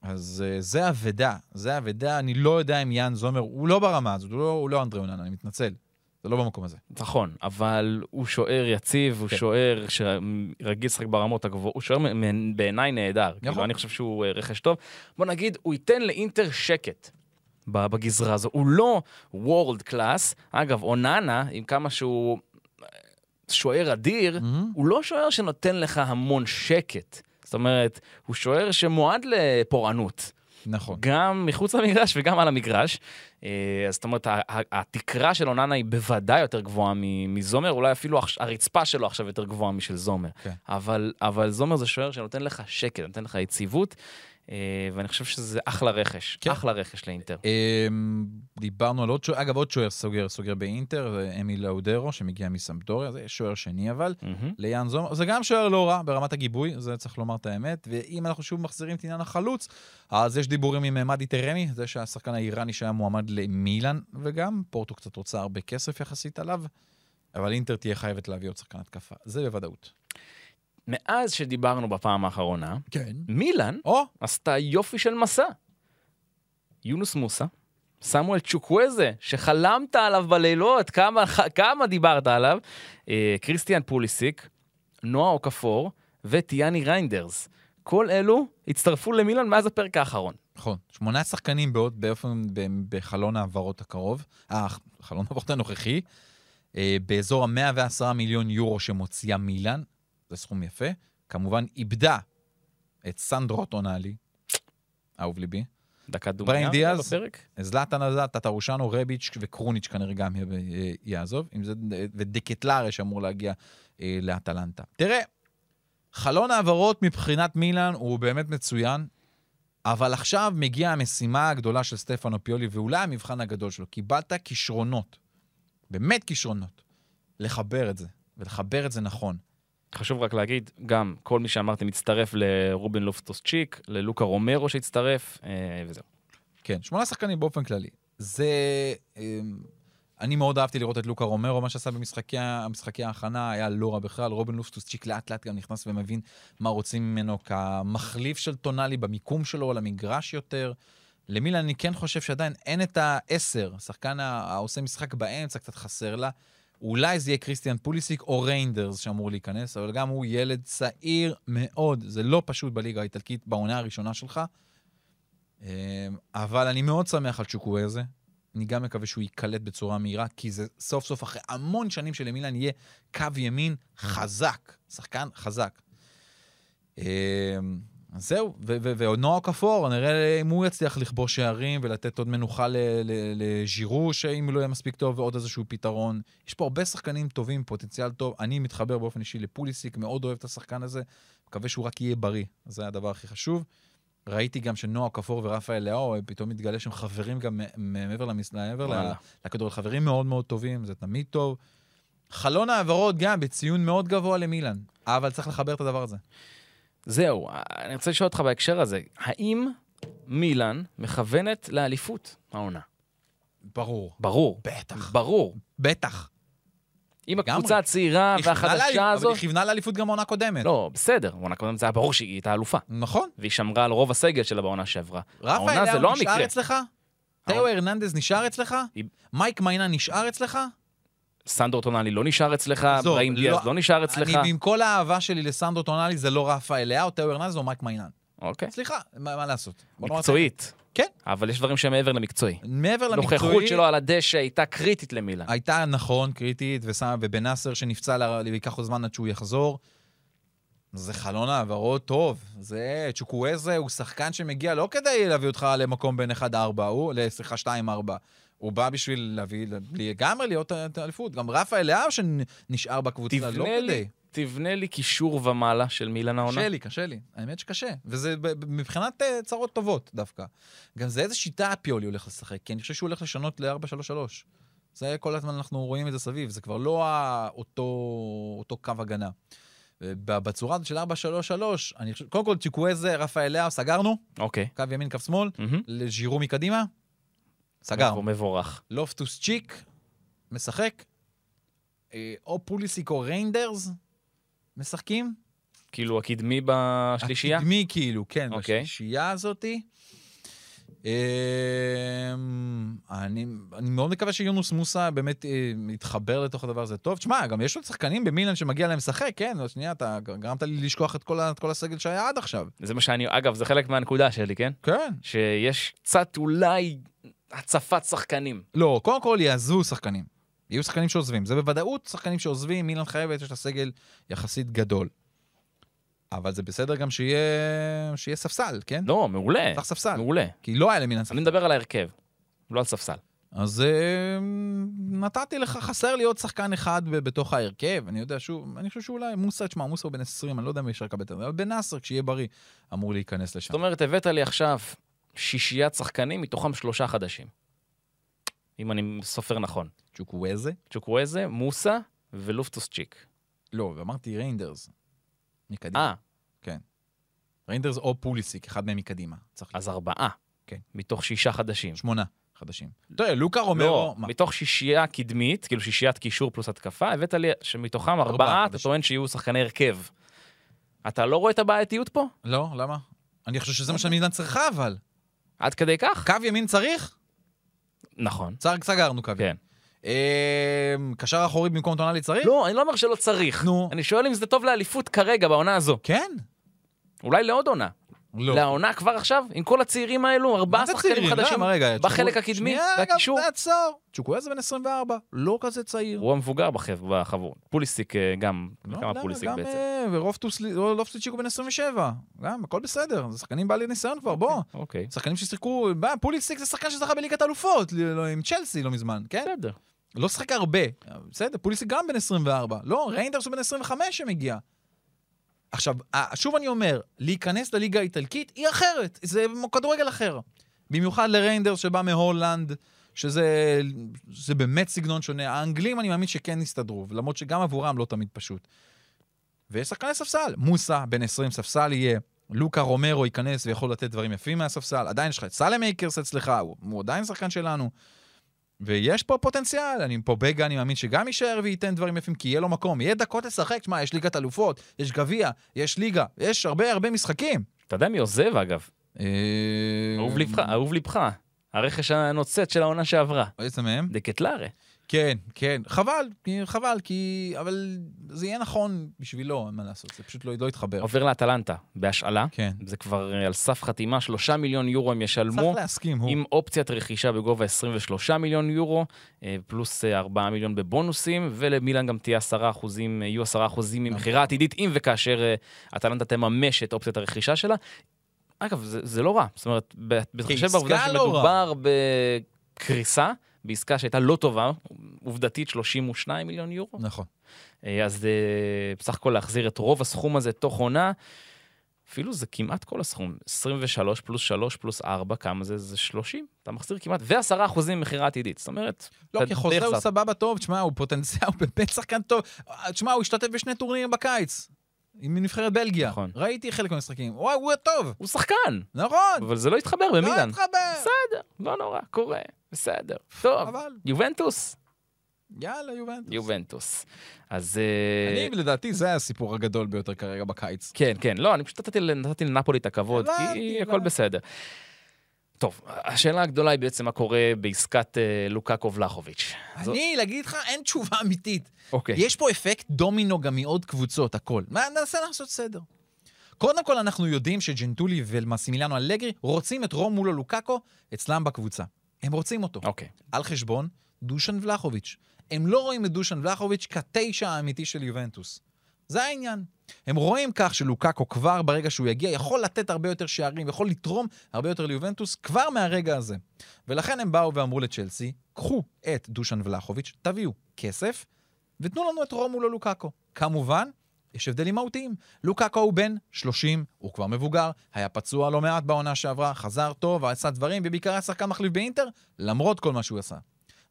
אז uh, זה אבדה, זה אבדה, אני לא יודע אם יאן זומר, הוא לא ברמה הזאת, הוא לא, הוא לא אנדרי אוננה, אני מתנצל. זה לא במקום הזה. נכון, אבל הוא שוער יציב, הוא כן. שוער שרגיל לשחק ברמות הגבוהות, הוא שוער בעיניי נהדר. נכון. כאילו, אני חושב שהוא אה, רכש טוב. בוא נגיד, הוא ייתן לאינטר שקט. בגזרה הזו. הוא לא וורד קלאס. אגב, אוננה, עם כמה שהוא אה, שוער אדיר, הוא לא שוער שנותן לך המון שקט. זאת אומרת, הוא שוער שמועד לפורענות. נכון. גם מחוץ למגרש וגם על המגרש. אה, אז זאת אומרת, התקרה של אוננה היא בוודאי יותר גבוהה מזומר, אולי אפילו הרצפה שלו עכשיו יותר גבוהה משל זומר. כן. אבל, אבל זומר זה שוער שנותן לך שקט, נותן לך יציבות, ואני חושב שזה אחלה רכש, כן. אחלה רכש לאינטר. אמ, דיברנו על עוד שוער, אגב, עוד שוער סוגר, סוגר באינטר, זה אמיל לאודרו, שמגיע מסמפדוריה, זה שוער שני אבל. מהמם. ליאן זומר, זה גם שוער לא רע ברמת הגיבוי, זה צריך לומר את האמת. ואם אנחנו שוב מחזירים את עניין החלוץ, אז יש דיבורים עם אה, מאדי טרמי, זה שהשחקן האיראני שהיה מועמד למילאן, וגם פורטו קצת רוצה הרבה כסף יחסית עליו, אבל אינטר תהיה חייבת להביא עוד שחקן התקפה, זה בוודאות. מאז שדיברנו בפעם האחרונה, כן. מילאן או, עשתה יופי של מסע. יונוס מוסא, סמואל צ'וקוויזה, שחלמת עליו בלילות, כמה, כמה דיברת עליו, אה, קריסטיאן פוליסיק, נועה אוקפור וטיאני ריינדרס. כל אלו הצטרפו למילאן מאז הפרק האחרון. נכון. שמונה שחקנים בעוד, באופן, ב- בחלון העברות הקרוב, אה, חלון העברות הנוכחי, אה, באזור ה-110 מיליון יורו שמוציאה מילאן, זה סכום יפה. כמובן, איבדה את סנדרו טונאלי, אהוב ליבי. בראהים דיאז. בפרק. זלאטן עזב, טטרושאנו, רביץ' וקרוניץ' כנראה גם יעזוב, זה, ודקטלרה שאמור להגיע אה, לאטלנטה. תראה, חלון העברות מבחינת מילאן הוא באמת מצוין, אבל עכשיו מגיעה המשימה הגדולה של סטפנו פיולי, ואולי המבחן הגדול שלו. קיבלת כישרונות, באמת כישרונות, לחבר את זה, ולחבר את זה נכון. חשוב רק להגיד, גם כל מי שאמרתי מצטרף לרובין לופטוס צ'יק, ללוקה רומרו שהצטרף, אה, וזהו. כן, שמונה שחקנים באופן כללי. זה... אמ, אני מאוד אהבתי לראות את לוקה רומרו, מה שעשה במשחקי ההכנה היה לא רע בכלל. רובין לופטוס-צ'יק לאט לאט גם נכנס ומבין מה רוצים ממנו כמחליף של טונאלי במיקום שלו, על המגרש יותר. למילן אני כן חושב שעדיין אין את העשר, השחקן ה- העושה משחק באמצע, קצת חסר לה. אולי זה יהיה קריסטיאן פוליסיק או ריינדרס שאמור להיכנס, אבל גם הוא ילד צעיר מאוד. זה לא פשוט בליגה האיטלקית בעונה הראשונה שלך. אמ, אבל אני מאוד שמח על צ'וקוויזה. אני גם מקווה שהוא ייקלט בצורה מהירה, כי זה סוף סוף אחרי המון שנים שלמילן יהיה קו ימין חזק, שחקן חזק. אז זהו, ונועה כפור, נראה אם הוא יצליח לכבוש שערים ולתת עוד מנוחה ל- ל- לז'ירו, שאם הוא לא יהיה מספיק טוב, ועוד איזשהו פתרון. יש פה הרבה שחקנים טובים, פוטנציאל טוב. אני מתחבר באופן אישי לפוליסיק, מאוד אוהב את השחקן הזה, מקווה שהוא רק יהיה בריא, זה הדבר הכי חשוב. ראיתי גם שנועה כפור ורפאל לאו, פתאום מתגלה שהם חברים גם מעבר. לכדור, חברים מאוד מאוד טובים, זה תמיד טוב. חלון העברות גם בציון מאוד גבוה למילן, אבל צריך לחבר את הדבר הזה. זהו, אני רוצה לשאול אותך בהקשר הזה, האם מילאן מכוונת לאליפות העונה? ברור. ברור. בטח. ברור. בטח. עם. הקבוצה הצעירה והחדשה אבל הזאת... היא כיוונה לאליפות גם בעונה קודמת. לא, בסדר, בעונה קודמת זה היה ברור שהיא הייתה אלופה. נכון. והיא שמרה על רוב הסגל שלה בעונה שעברה. זה לאו לא נשאר. אצלך? תאו הרננדז נשאר אצלך? מייק מיינן נשאר אצלך? סנדרו טונאלי לא נשאר אצלך, עזוב, בראהים דיאז לא- לא נשאר אצלך. אני, עם כל האהבה שלי לסנדרו טונאלי, זה לא רפאל לאו, תאו הרננדז או מייק מיינן. אוקיי. סליחה, מה, מה לעשות? מקצועית. כן. אבל יש דברים שהם מעבר למקצועי. מעבר למקצועי, נוכחות שלו על הדשא הייתה קריטית למילאן. הייתה נכון, קריטית, ושם- ובנאסר שנפצע, וייקח לו זמן עד שהוא יחזור. זה חלון העברות טוב. זה, צ'וקוויזה הוא שחקן שמגיע לא כדי להביא אותך למקום בין 1-4, הוא, סליחה, 2-4. הוא בא בשביל להביא, לגמרי להיות האליפות. גם רפאל לאו שנשאר בקבוצה, לא כדי. תבנה לי קישור ומעלה של מילאן העונה. קשה לי, קשה לי. האמת שקשה. וזה מבחינת אה, צרות טובות דווקא. גם זה איזה שיטה פיולי הולך לשחק, כי אני חושב שהוא הולך לשנות ל-4-3-3. זה כל הזמן אנחנו רואים את זה סביב, זה כבר לא אותו, אותו קו הגנה. ב- בצורה הזאת של 4-3-3, אני חושב, קודם כל צ'וקווזה, רפאל לאו, סגרנו, אוקיי. קו ימין, קו שמאל, מהמם. לז'ירו מקדימה, סגרנו. מבורך. לופטוס-צ'יק, משחק, אה, או פוליסיק או ריינדרס, משחקים. כאילו הקדמי בשלישייה? הקדמי כאילו, כן, אוקיי. בשלישייה הזאתי. אמ, אני, אני מאוד מקווה שיונוס מוסא באמת אה, יתחבר לתוך הדבר הזה טוב. תשמע, גם יש עוד שחקנים במילן שמגיע להם לשחק, כן? עוד שנייה, אתה גרמת לי לשכוח את כל, את כל הסגל שהיה עד עכשיו. זה מה שאני, אגב, זה חלק מהנקודה שלי, כן? כן. שיש קצת אולי הצפת שחקנים. לא, קודם כל יעזבו שחקנים. יהיו שחקנים שעוזבים. זה בוודאות שחקנים שעוזבים, מילן חייבת, יש לה סגל יחסית גדול. אבל זה בסדר גם שיהיה, שיהיה ספסל, כן? לא, מעולה. צריך ספסל. מעולה. כי לא היה למילן ספסל. אני מדבר על ההרכב, לא על ספסל. אז אה, נתתי לך, חסר לי עוד שחקן אחד בתוך ההרכב. אני יודע, שוב, אני חושב שאולי מוסא, תשמע, מוסא הוא בן 20, אני לא יודע אם אפשר לקבל את זה, אבל בן נאסר, כשיהיה בריא, אמור להיכנס לשם. זאת אומרת, הבאת לי עכשיו שישיית שחקנים, מתוכם שלושה חדשים. אם אני סופר נכון. צ'וקוויזה? צ'וקוויזה, מוסה ולופטוס צ'יק. לא, ואמרתי ריינדרס. מקדימה. אה, כן. ריינדרס או פוליסיק, אחד מהם מקדימה. אז ארבעה. כן. מתוך שישה חדשים. שמונה חדשים. תראה, לוקה רומרו... לא? מתוך שישייה קדמית, כאילו שישיית קישור פלוס התקפה, הבאת לי שמתוכם ארבעה אתה. טוען שיהיו שחקני הרכב. אתה לא רואה את הבעייתיות פה? לא, למה? אני חושב שזה מה שהמדינה צריכה, אבל. עד כדי כך? קו ימין צריך? נכון. צר- סגרנו קו ימין. כן. אה, קשר אחורי במקום טונאלי צריך? לא, אני לא אומר שלא צריך. נו. אני שואל אם זה טוב לאליפות כרגע, בעונה הזו. כן. אולי לעוד עונה. לא. לעונה כבר עכשיו, עם כל הצעירים האלו, ארבעה שחקנים צעירים? חדשים למה? רגע, בחלק צ'וקו- הקדמי שנייה, והקישור. רגע, תעצור. צ'וקוויזה בן 24, לא כזה צעיר. הוא המבוגר בחב- בחבורה. פוליסיק אה, גם, לא, כמה למה? פוליסיק גם, בעצם. אה, ורופטוצ'יקו בן 27. גם, הכל בסדר. זה שחקנים בעלי ניסיון כבר, בוא. אוקיי, שחקנים ששיחקו, פוליסיק זה שחקן שזכה בליגת אלופות, לא, עם צ'לסי לא מזמן, כן? בסדר. לא שחק הרבה. בסדר, פוליסיק גם בן 24. לא, ריינדרס הוא בן 25 שמגיע. עכשיו, שוב אני אומר, להיכנס לליגה האיטלקית היא אחרת, זה כדורגל אחר. במיוחד לריינדרס שבא מהולנד, שזה זה באמת סגנון שונה. האנגלים אני מאמין שכן יסתדרו, למרות שגם עבורם לא תמיד פשוט. ויש שחקני ספסל, מוסה, בן 20 ספסל יהיה, לוקה רומרו ייכנס ויכול לתת דברים יפים מהספסל, עדיין יש לך את סלמאקרס אצלך, הוא, הוא עדיין שחקן שלנו. ויש פה פוטנציאל, אני, פובגה, אני מאמין שגם יישאר וייתן דברים יפים, כי יהיה לו מקום, יהיה דקות לשחק, שמע, יש ליגת אלופות, יש גביע, יש ליגה, יש הרבה הרבה משחקים. אתה יודע מי עוזב אגב? אה, אהוב לבך, אהוב לבך. הרכש הנוצץ של העונה שעברה. איזה מהם? דה קטלארה. כן, כן, חבל, חבל, כי... אבל זה יהיה נכון בשבילו, אין מה לעשות, זה פשוט לא, לא יתחבר. עובר לאטלנטה בהשאלה. כן. זה כבר אה, על סף חתימה, שלושה מיליון יורו הם ישלמו. צריך להסכים, הוא. עם אופציית רכישה בגובה 23 מיליון יורו, אה, פלוס אה, 4 מיליון בבונוסים, ולמילאן גם תהיה 10 אחוזים, אה, יהיו 10 אחוזים ממכירה עתידית, אם וכאשר אה, אטלנטה תממש את אופציית הרכישה שלה. אגב, זה, זה לא רע. זאת אומרת, בהתחשב בעובדה לא שמדובר בקריסה, בעסקה שהייתה לא טובה, עובדתית 32 מיליון יורו, נכון. אה, אז אה, בסך הכל להחזיר את רוב הסכום הזה תוך עונה, אפילו זה כמעט כל הסכום, 23 פלוס 3 פלוס 4, כמה זה? זה 30. אתה מחזיר כמעט, ו-10 אחוזים מכירה עתידית. זאת אומרת, לא, כי די חוזה הוא. סבבה טוב, תשמע, הוא פוטנציאל, הוא באמת שחקן טוב. תשמע, הוא השתתף בשני טורנירים בקיץ. עם נבחרת בלגיה. נכון. ראיתי חלק מהמשחקים. וואי, הוא טוב. הוא שחקן, נכון. אבל זה לא התחבר לא במילאן. התחבר. בסדר, לא נורא, קורה, בסדר. טוב, אבל, יובנטוס, יאללה, יובנטוס. יובנטוס. אז... אה, אני, לדעתי, זה הסיפור הגדול ביותר כרגע בקיץ. כן, כן, לא, אני פשוט נתתי, לנפולי את הכבוד, הבנתי, כי הכל. בסדר. טוב, השאלה הגדולה היא בעצם מה קורה בעסקת אה, לוקאקו ולחוביץ'. זו- אני, להגיד לך, אין תשובה אמיתית. אוקיי. יש פה אפקט דומינו גם מעוד קבוצות, הכל. מה, ננסה לעשות סדר. קודם כל, אנחנו יודעים שג'נטולי ומסימיליאנו אלגרי רוצים את רומולו לוקאקו אצלם בקבוצה. הם רוצים אותו. אוקיי. על חשבון דושן ולחוביץ'. הם לא רואים את דושן ולחוביץ' כתשע האמיתי של יובנטוס. זה העניין. הם רואים כך שלוקאקו כבר ברגע שהוא יגיע יכול לתת הרבה יותר שערים, יכול לתרום הרבה יותר ליובנטוס כבר מהרגע הזה. ולכן הם באו ואמרו לצ'לסי, קחו את דושן ולחוביץ', תביאו כסף, ותנו לנו את רומולו לוקאקו. כמובן, יש הבדלים מהותיים. לוקאקו הוא בן 30, הוא כבר מבוגר, היה פצוע לא מעט בעונה שעברה, חזר טוב, עשה דברים, ובעיקר היה שחקן מחליף באינטר, למרות כל מה שהוא עשה.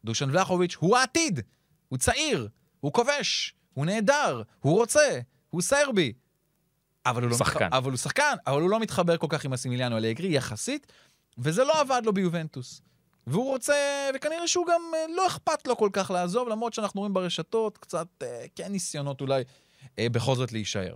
דושן ולחוביץ' הוא העתיד, הוא צעיר, הוא כובש, הוא נהדר, הוא רוצה, הוא סרבי. אבל הוא, לא שחקן. מתח... אבל הוא שחקן, אבל הוא לא מתחבר כל כך עם הסימיליאנו אלגרי יחסית, וזה לא עבד לו ביובנטוס. והוא רוצה, וכנראה שהוא גם אה, לא אכפת לו כל כך לעזוב, למרות שאנחנו רואים ברשתות קצת, אה, כן ניסיונות אולי אה, בכל זאת להישאר.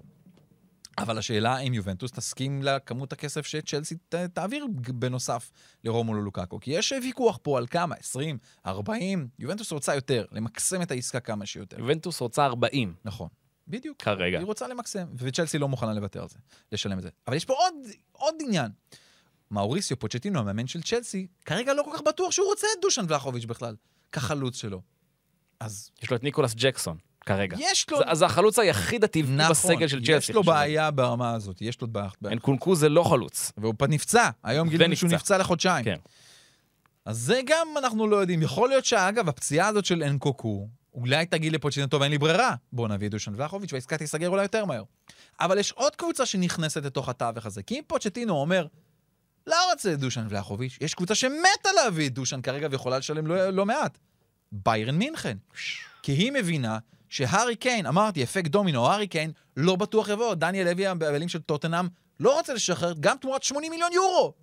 אבל השאלה אם יובנטוס תסכים לכמות הכסף שצ'לסי ת- תעביר בנוסף לרומולו לוקאקו. כי יש ויכוח פה על כמה, 20, 40, יובנטוס רוצה יותר, למקסם את העסקה כמה שיותר. יובנטוס רוצה 40 נכון, בדיוק. כרגע. היא רוצה למקסם, וצ'לסי לא מוכנה לוותר על זה, לשלם את זה. אבל יש פה עוד, עוד עניין. מאוריסיו פוצ'טינו, המאמן של צ'לסי, כרגע לא כל כך בטוח שהוא רוצה את דושן ולחוביץ' בכלל, כחלוץ שלו. אז יש לו את ניקולס ג'קסון כרגע. יש לו... זה- אז זה החלוץ היחיד הטבעי נכון, בסגל של צ'לסי. יש לו. בעיה ברמה הזאת, יש לו בעיה. אנקונקו זה לא חלוץ. והוא נפצע, היום גילינו שהוא. נפצע לחודשיים. כן. אז זה גם אנחנו לא יודעים. יכול להיות שאגב, הפציעה הזאת של אנקונקו, אולי תגיד לפוצ'טינו, טוב, אין לי ברירה, בוא נביא את דושן ולחוביץ' והעסקה תיסגר אולי יותר מהר. אבל יש עוד קבוצה שנכנסת לתוך התווך הזה, כי אם פוצ'טינו אומר, לא רוצה את דושן ולחוביץ', יש קבוצה שמתה להביא את דושן כרגע ויכולה לשלם לא, לא מעט. באיירן מינכן. כי היא מבינה שהארי קיין, אמרתי, אפקט דומינו, הארי קיין לא בטוח יבוא. דניאל לוי, הבעלים של טוטנאם, לא רוצה לשחרר גם תמורת 80 מיליון יורו.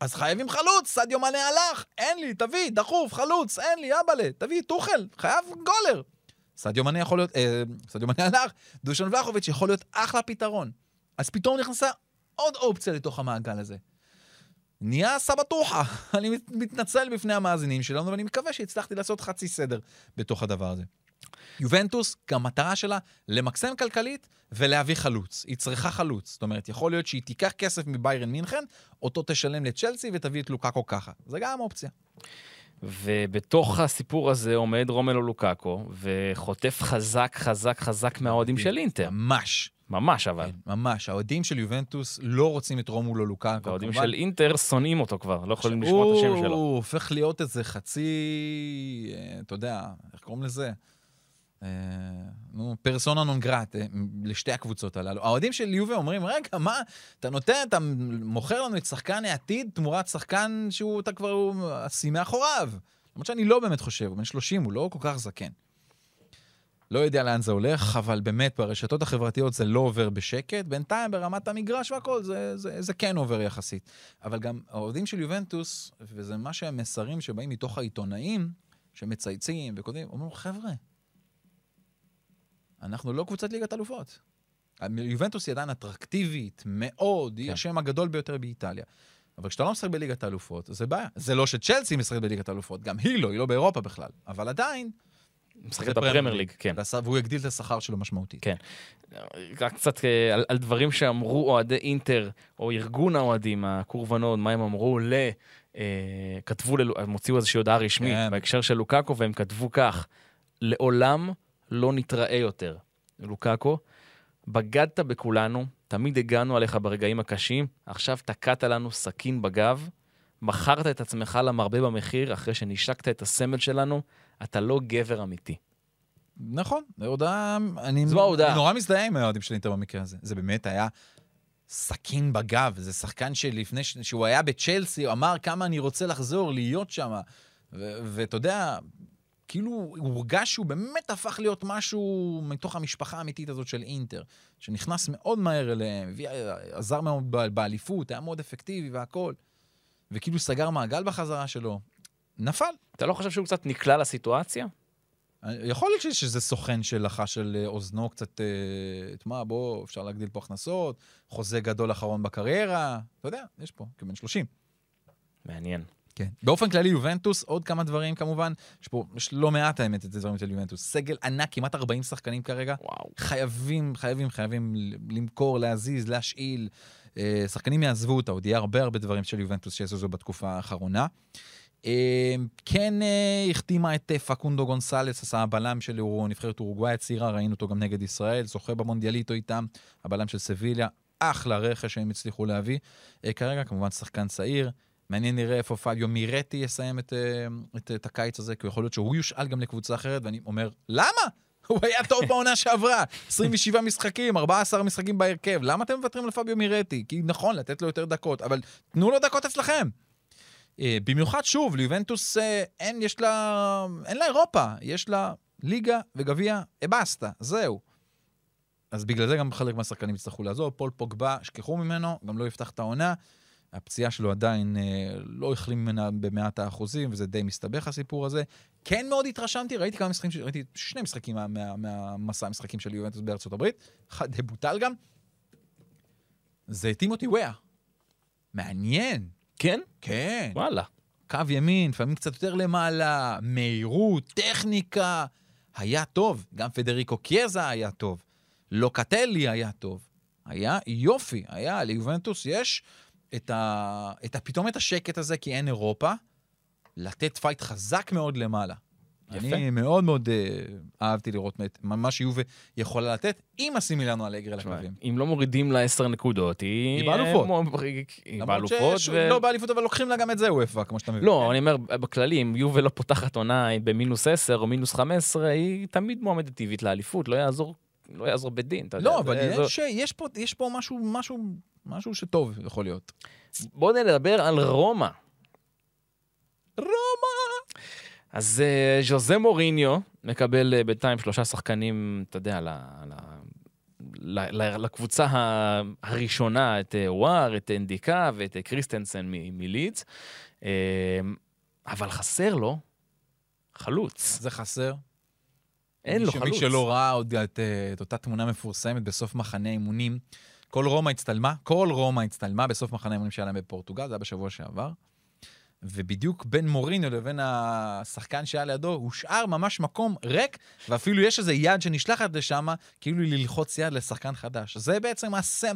אז חייבים חלוץ, סדיו מנה הלך, אין לי, תביא, דחוף, חלוץ, אין לי, אבאלה, תביא, טוחל, חייב גולר. סדיו מנה יכול להיות, אה, סדיו מנה הלך, דושן ולחוביץ' יכול להיות אחלה פתרון. אז פתאום נכנסה עוד אופציה לתוך המעגל הזה. נהיה סבתוחה. אני מת- מתנצל בפני המאזינים שלנו, ואני מקווה שהצלחתי לעשות חצי סדר בתוך הדבר הזה. יובנטוס, המטרה שלה למקסם כלכלית ולהביא חלוץ. היא צריכה חלוץ. זאת אומרת, יכול להיות שהיא תיקח כסף מביירן מינכן, אותו תשלם לצ'לסי ותביא את לוקאקו ככה. זה גם אופציה. ובתוך הסיפור הזה עומד רומלו לוקאקו, וחוטף חזק, חזק, חזק מהאוהדים של אינטר. ממש. ממש אבל. כן, ממש. האוהדים של יובנטוס לא רוצים את רומולו לוקאקו. והאוהדים כמובן. של אינטר שונאים אותו כבר, לא יכולים לשמוע את השם שלו. הוא הופך להיות איזה חצי, אה, אתה יודע, איך קוראים לזה? אה, נו, פרסונה נון גרט אה, לשתי הקבוצות הללו. האוהדים של יובה אומרים, רגע, מה, אתה נותן, אתה מוכר לנו את שחקן העתיד תמורת שחקן שהוא, אתה כבר, השיא מאחוריו. למרות שאני לא באמת חושב, הוא בן 30, הוא לא כל כך זקן. לא יודע לאן זה הולך, אבל באמת, ברשתות החברתיות זה לא עובר בשקט. בינתיים, ברמת המגרש והכל, זה, זה, זה כן עובר יחסית. אבל גם האוהדים של יובנטוס, וזה מה שהמסרים שבאים מתוך העיתונאים, שמצייצים וכותבים, אומרים, חבר'ה, אנחנו לא קבוצת ליגת אלופות. יובנטוס היא עדיין אטרקטיבית מאוד, היא כן. השם הגדול ביותר באיטליה. אבל כשאתה לא משחק בליגת האלופות, זה בעיה. זה לא שצ'לסי משחקת בליגת האלופות, גם היא לא, היא לא באירופה בכלל. אבל עדיין, משחק זה בפרמייר ליג, כן. והוא יגדיל את השכר שלו משמעותית. כן. רק קצת אה, על, על דברים שאמרו אוהדי אינטר, או ארגון האוהדים, הקורבנות, מה הם אמרו ל... אה, כתבו, הם הוציאו איזושהי הודעה רשמית כן. בהקשר של לוקאקו, והם כתבו כך: לעולם לא נתראה יותר. לוקאקו, בגדת בכולנו, תמיד הגענו עליך ברגעים הקשים, עכשיו תקעת לנו סכין בגב, מכרת את עצמך למרבה במחיר אחרי שנשקת את הסמל שלנו, אתה לא גבר אמיתי. נכון, הודעה, אני, זו ההודעה. אני נורא מזדהה עם האוהדים של אינטר במקרה הזה. זה באמת היה סכין בגב, זה שחקן שלפני, שהוא היה בצ'לסי, הוא אמר כמה אני רוצה לחזור, להיות שם. ואתה יודע, כאילו הורגש שהוא באמת הפך להיות משהו מתוך המשפחה האמיתית הזאת של אינטר, שנכנס מאוד מהר אליהם, הביא- עזר מאוד באליפות, היה מאוד אפקטיבי והכול, וכאילו סגר מעגל בחזרה שלו. נפל. אתה לא חושב שהוא קצת נקלע לסיטואציה? יכול להיות שזה סוכן שלחש של אה, אוזנו קצת, אה, תשמע, בוא, אפשר להגדיל פה הכנסות, חוזה גדול אחרון בקריירה, אתה יודע, יש פה, כבן 30. מעניין. כן. באופן כללי, יובנטוס, עוד כמה דברים כמובן, יש פה, יש לא מעט האמת את הדברים של יובנטוס. סגל ענק, כמעט 40 שחקנים כרגע. וואו. חייבים, חייבים, חייבים למכור, להזיז, להשאיל. אה, שחקנים יעזבו אותה, עוד יהיה הרבה הרבה דברים של יובנטוס שיעשו בתקופה האחרונה. אה, כן אה, החתימה את פקונדו גונסלס, עשה הבלם של נבחרת אורוגוואי הצעירה, ראינו אותו גם נגד ישראל, זוכה במונדיאליטו איתם, הבלם של סביליה, אחלה רכש שהם הצליחו להביא. כרגע כמובן שחקן צעיר, מעניין נראה איפה פביו מירטי יסיים את, אה, את, את הקיץ הזה, כי יכול להיות שהוא יושאל גם לקבוצה אחרת, ואני אומר, למה? הוא היה טוב בעונה שעברה, 27 משחקים, 14 משחקים בהרכב, למה אתם מוותרים על פביו מירטי? כי נכון, לתת לו יותר דקות, אבל תנו לו דקות אצלכם. אה, במיוחד, שוב, ליובנטוס אה, אין, יש לה, אין לה אירופה, יש לה ליגה וגביע, אבסטה, זהו. אז בגלל זה גם חלק מהשחקנים יצטרכו לעזוב. פול פוגבה, שכחו ממנו, גם לא יפתח את העונה. הפציעה שלו עדיין אה, לא החלים ממנה במאת האחוזים, וזה די מסתבך הסיפור הזה. כן מאוד התרשמתי, ראיתי כמה משחקים, ראיתי שני משחקים מה- מה- מהמסע המשחקים של יובנטוס בארצות הברית, אחד בוטל גם. זה טימותי וויה. מעניין. כן? כן. וואלה. קו ימין, לפעמים קצת יותר למעלה, מהירות, טכניקה. היה טוב. גם פדריקו קיאזה היה טוב. לוקטלי היה טוב. היה יופי, היה, ליובנטוס יש את, ה... את ה... פתאום את השקט הזה, כי אין אירופה, לתת fight חזק מאוד למעלה. יפה. אני מאוד מאוד uh, אהבתי לראות את מה שיובה יכולה לתת, עם הסימילנו אלגרי הקווים. אם לא מורידים לה עשר נקודות, היא... היא באלופות. אה, היא באלופות. שיש- ו- לא באליפות, אבל לוקחים לה גם את זה וופא, כמו שאתה מבין. לא, אני אומר, בכללי, אם יובל לא פותחת עונה במינוס 10 או מינוס 15, היא תמיד מועמדת טבעית לאליפות, לא יעזור, לא יעזור בדין, אתה יודע. לא, אבל זה- זו- יש, יש, פה, יש פה משהו, משהו, משהו שטוב יכול להיות. בואו נדבר על רומא. רומא! אז אה, ז'וזה מוריניו מקבל אה, בינתיים שלושה שחקנים, אתה יודע, ל- ל- ל- ל- לקבוצה הראשונה, את אה, וואר, את אנדיקה ואת אה, קריסטנסן מ- מלידס, אה, אבל חסר לו חלוץ. זה חסר. אין לו חלוץ. מי שלא ראה עוד את, את אותה תמונה מפורסמת בסוף מחנה אימונים, כל רומא הצטלמה, כל רומא הצטלמה בסוף מחנה אימונים שהיה להם בפורטוגל, זה היה בשבוע שעבר. ובדיוק בין מוריניו לבין השחקן שהיה לידו, הושאר ממש מקום ריק, ואפילו יש איזה יד שנשלחת לשם, כאילו ללחוץ יד לשחקן חדש. זה בעצם הסם.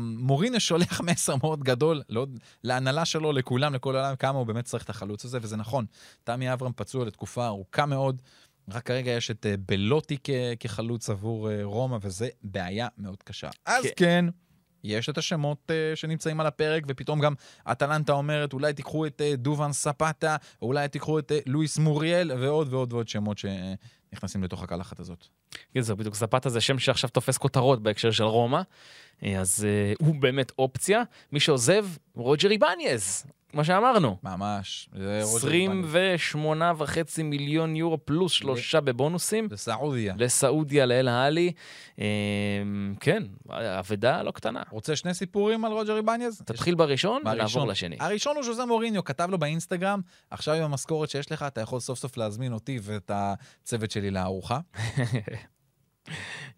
מוריניו שולח מסר מאוד גדול לא, להנהלה שלו, לכולם, לכל העולם, כמה הוא באמת צריך את החלוץ הזה, וזה נכון. תמי אברהם פצוע לתקופה ארוכה מאוד. רק כרגע יש את אה, בלוטי כ- כחלוץ עבור אה, רומא, וזה בעיה מאוד קשה. אז כן. כן, יש את השמות uh, שנמצאים על הפרק, ופתאום גם אטלנטה אומרת, אולי תיקחו את uh, דובן ספטה, או אולי תיקחו את uh, לואיס מוריאל, ועוד ועוד ועוד שמות שנכנסים לתוך הקלחת הזאת. כן, זהו, בדיוק זפתה זה שם שעכשיו תופס כותרות בהקשר של רומא, אה, אז אה, הוא באמת אופציה. מי שעוזב, רוג'ר איבניאז, מה שאמרנו. ממש. זה רוג'ר איבניאז. 28 וחצי מיליון יורו פלוס שלושה בבונוסים. לסעודיה, לאל העלי. אה, כן, אבדה לא קטנה. רוצה שני סיפורים על רוג'ר איבניאז? תתחיל בראשון ונעבור. לשני. הראשון הוא ז'וזה מוריניו, כתב לו באינסטגרם, עכשיו עם המשכורת שיש לך, אתה יכול סוף סוף להזמין אותי ואת הצוות שלי לארוחה.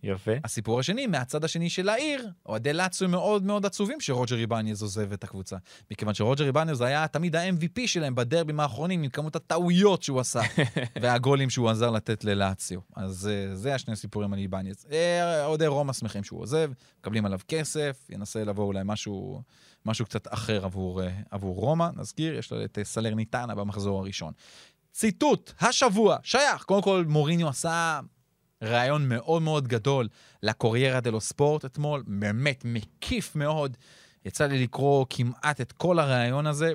יפה. הסיפור השני, מהצד השני של העיר, אוהדי לאציו מאוד מאוד עצובים שרוג'ר איבניאז עוזב את הקבוצה. מכיוון שרוג'ר איבניאז היה תמיד ה-MVP שלהם בדרבים האחרונים, עם כמות הטעויות שהוא עשה, והגולים שהוא עזר לתת ללאציו. אז אה, זה השני סיפורים על איבניאז. אה, אוהדי רומא שמחים שהוא עוזב, מקבלים עליו כסף, ינסה לבוא אולי משהו, משהו קצת אחר עבור, אה, עבור רומא. נזכיר, יש לו את סלרניטנה במחזור הראשון. ציטוט, השבוע, שייך. קודם כל, מוריניו עשה ראיון מאוד מאוד גדול לקוריירה דלו ספורט אתמול, באמת מקיף מאוד. יצא לי לקרוא כמעט את כל הראיון הזה.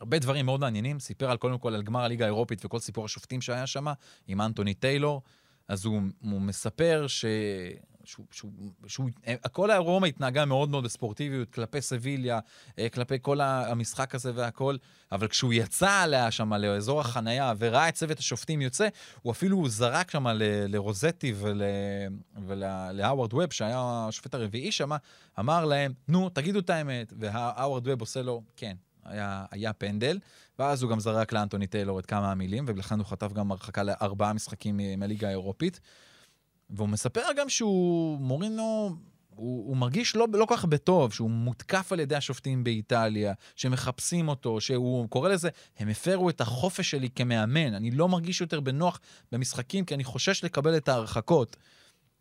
הרבה דברים מאוד מעניינים, סיפר על קודם כל על גמר הליגה האירופית וכל סיפור השופטים שהיה שם עם אנטוני טיילור. אז הוא, הוא מספר ש... שהוא, שהוא, שהוא, כל הרומא התנהגה מאוד מאוד בספורטיביות כלפי סביליה, אה, כלפי כל המשחק הזה והכל, אבל כשהוא יצא עליה שם לאזור החנייה וראה את צוות השופטים יוצא, הוא אפילו זרק שם לרוזטי ול, ולהאוורד ווב, שהיה השופט הרביעי שם, אמר להם, נו, תגידו את האמת. והאוורד ווב עושה לו, כן, היה, היה פנדל, ואז הוא גם זרק לאנטוני טיילור את כמה המילים, ולכן הוא חטף גם הרחקה לארבעה משחקים מהליגה האירופית. והוא מספר גם שהוא, מורינו, הוא, הוא מרגיש לא, לא כל כך בטוב, שהוא מותקף על ידי השופטים באיטליה, שמחפשים אותו, שהוא קורא לזה, הם הפרו את החופש שלי כמאמן, אני לא מרגיש יותר בנוח במשחקים, כי אני חושש לקבל את ההרחקות.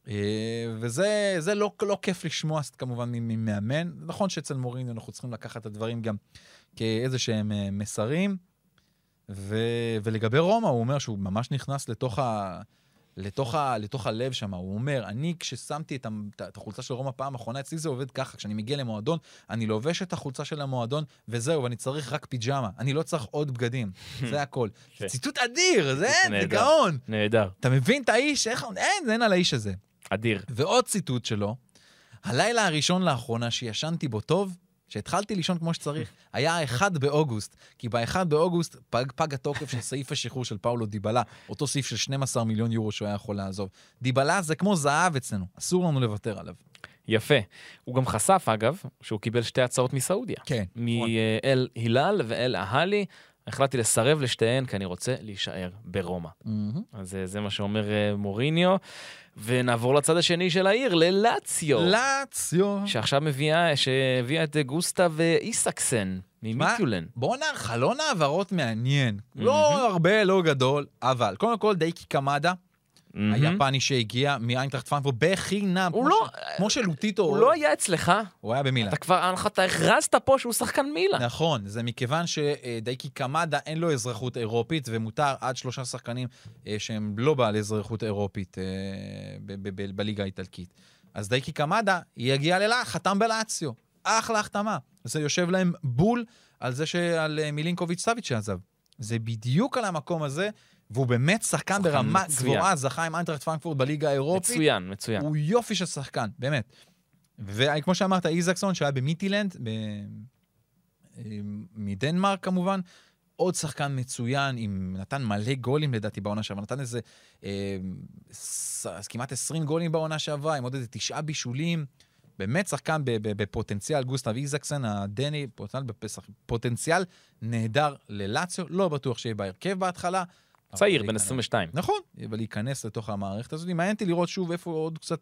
אה, וזה זה לא, לא כיף לשמוע כמובן ממאמן. נכון שאצל מוריניו אנחנו צריכים לקחת את הדברים גם כאיזה שהם אה, מסרים. ו, ולגבי רומא, הוא אומר שהוא ממש נכנס לתוך ה... לתוך, ה, לתוך הלב שם, הוא אומר, אני כששמתי את, את החולצה של רומא פעם אחרונה, אצלי זה עובד ככה, כשאני מגיע למועדון, אני לובש את החולצה של המועדון, וזהו, ואני צריך רק פיג'מה, אני לא צריך עוד בגדים, זה הכל. כן. ציטוט אדיר, זה אין, זה. גאון. נהדר. אתה מבין את האיש? איך, אין, אין על האיש הזה. אדיר. ועוד ציטוט שלו, הלילה הראשון לאחרונה שישנתי בו טוב, שהתחלתי לישון כמו שצריך, היה ה-1 באוגוסט, כי ב-1 באוגוסט פג, פג התוקף של סעיף השחרור של פאולו דיבלה, אותו סעיף של 12 מיליון יורו שהוא היה יכול לעזוב. דיבלה זה כמו זהב אצלנו, אסור לנו לוותר עליו. יפה. הוא גם חשף, אגב, שהוא קיבל שתי הצעות מסעודיה. כן. מאל הילל ואל אהלי. החלטתי לסרב לשתיהן כי אני רוצה להישאר ברומא. אז אה, זה מה שאומר אה, מוריניו. ונעבור לצד השני של העיר, ללציו. לאציו. שעכשיו מביאה, שהביאה את גוסטב אה, איסקסן ממיטיולן. בואנה, חלון העברות מעניין. מהמם. לא הרבה, לא גדול, אבל קודם כל דייקי קמדה, היפני שהגיע מאיינטראכט פרנקפורט בחינם. הוא כמו לא- ש- כמו שלוטיטו. הוא לא היה אצלך, הוא היה במילאן. אתה כבר, אתה הכרזת פה שהוא שחקן מילה. נכון, זה מכיוון שדייקי קמדה אין לו אזרחות אירופית, ומותר עד שלושה שחקנים אה, שהם לא בעלי אזרחות אירופית אה, בליגה האיטלקית. אז דייקי קמדה יגיע ללה, חתם בלאציו. אחלה החתמה. זה יושב להם בול על זה שעל אה, מילינקוביץ' סאביץ' שעזב. זה בדיוק על המקום הזה, והוא באמת שחקן שחקן ברמה מצוין. גבוהה, זכה עם איינטראכט פרנקפורט בליגה האירופית. מצוין, מצוין. הוא יופי של שחקן, באמת. וכמו שאמרת, איזקסון, שהיה במיטילנד, ב... מדנמרק כמובן, עוד שחקן מצוין, עם... נתן מלא גולים לדעתי בעונה שעברה, נתן איזה אה, ס... כמעט 20 גולים בעונה שעברה, עם עוד איזה תשעה בישולים. באמת שחקן בפוטנציאל, גוסטב איזקסן, הדני, פוטנציאל, פוטנציאל נהדר ללאציו, לא בטוח שיהיה בהרכב בהתחלה. צעיר, בן להיכנס. 22. נכון, אבל להיכנס לתוך המערכת הזאת. מעניין אותי לראות שוב איפה עוד קצת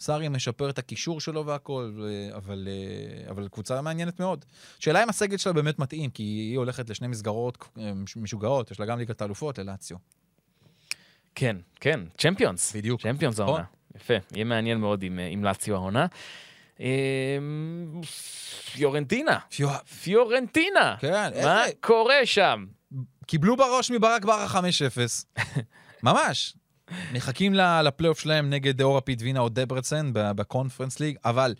סארי משפר את הקישור שלו והכל, אבל, אה, אבל קבוצה מעניינת מאוד. שאלה אם הסגל שלה באמת מתאים, כי היא הולכת לשני מסגרות אה, מש- משוגעות, יש לה גם ליגת האלופות, ללאציו. כן, כן, Champions. בדיוק. Champions נכון. העונה. יפה, יהיה מעניין מאוד עם, אה, עם לאציו העונה. פיורנטינה. פיו- פיורנטינה. כן, מה איזה- קורה שם? קיבלו בראש מברק ברא 5-0. ממש. מחכים לפלייאוף שלהם נגד או ראפיד וינה או דברצן ב Conference League, אבל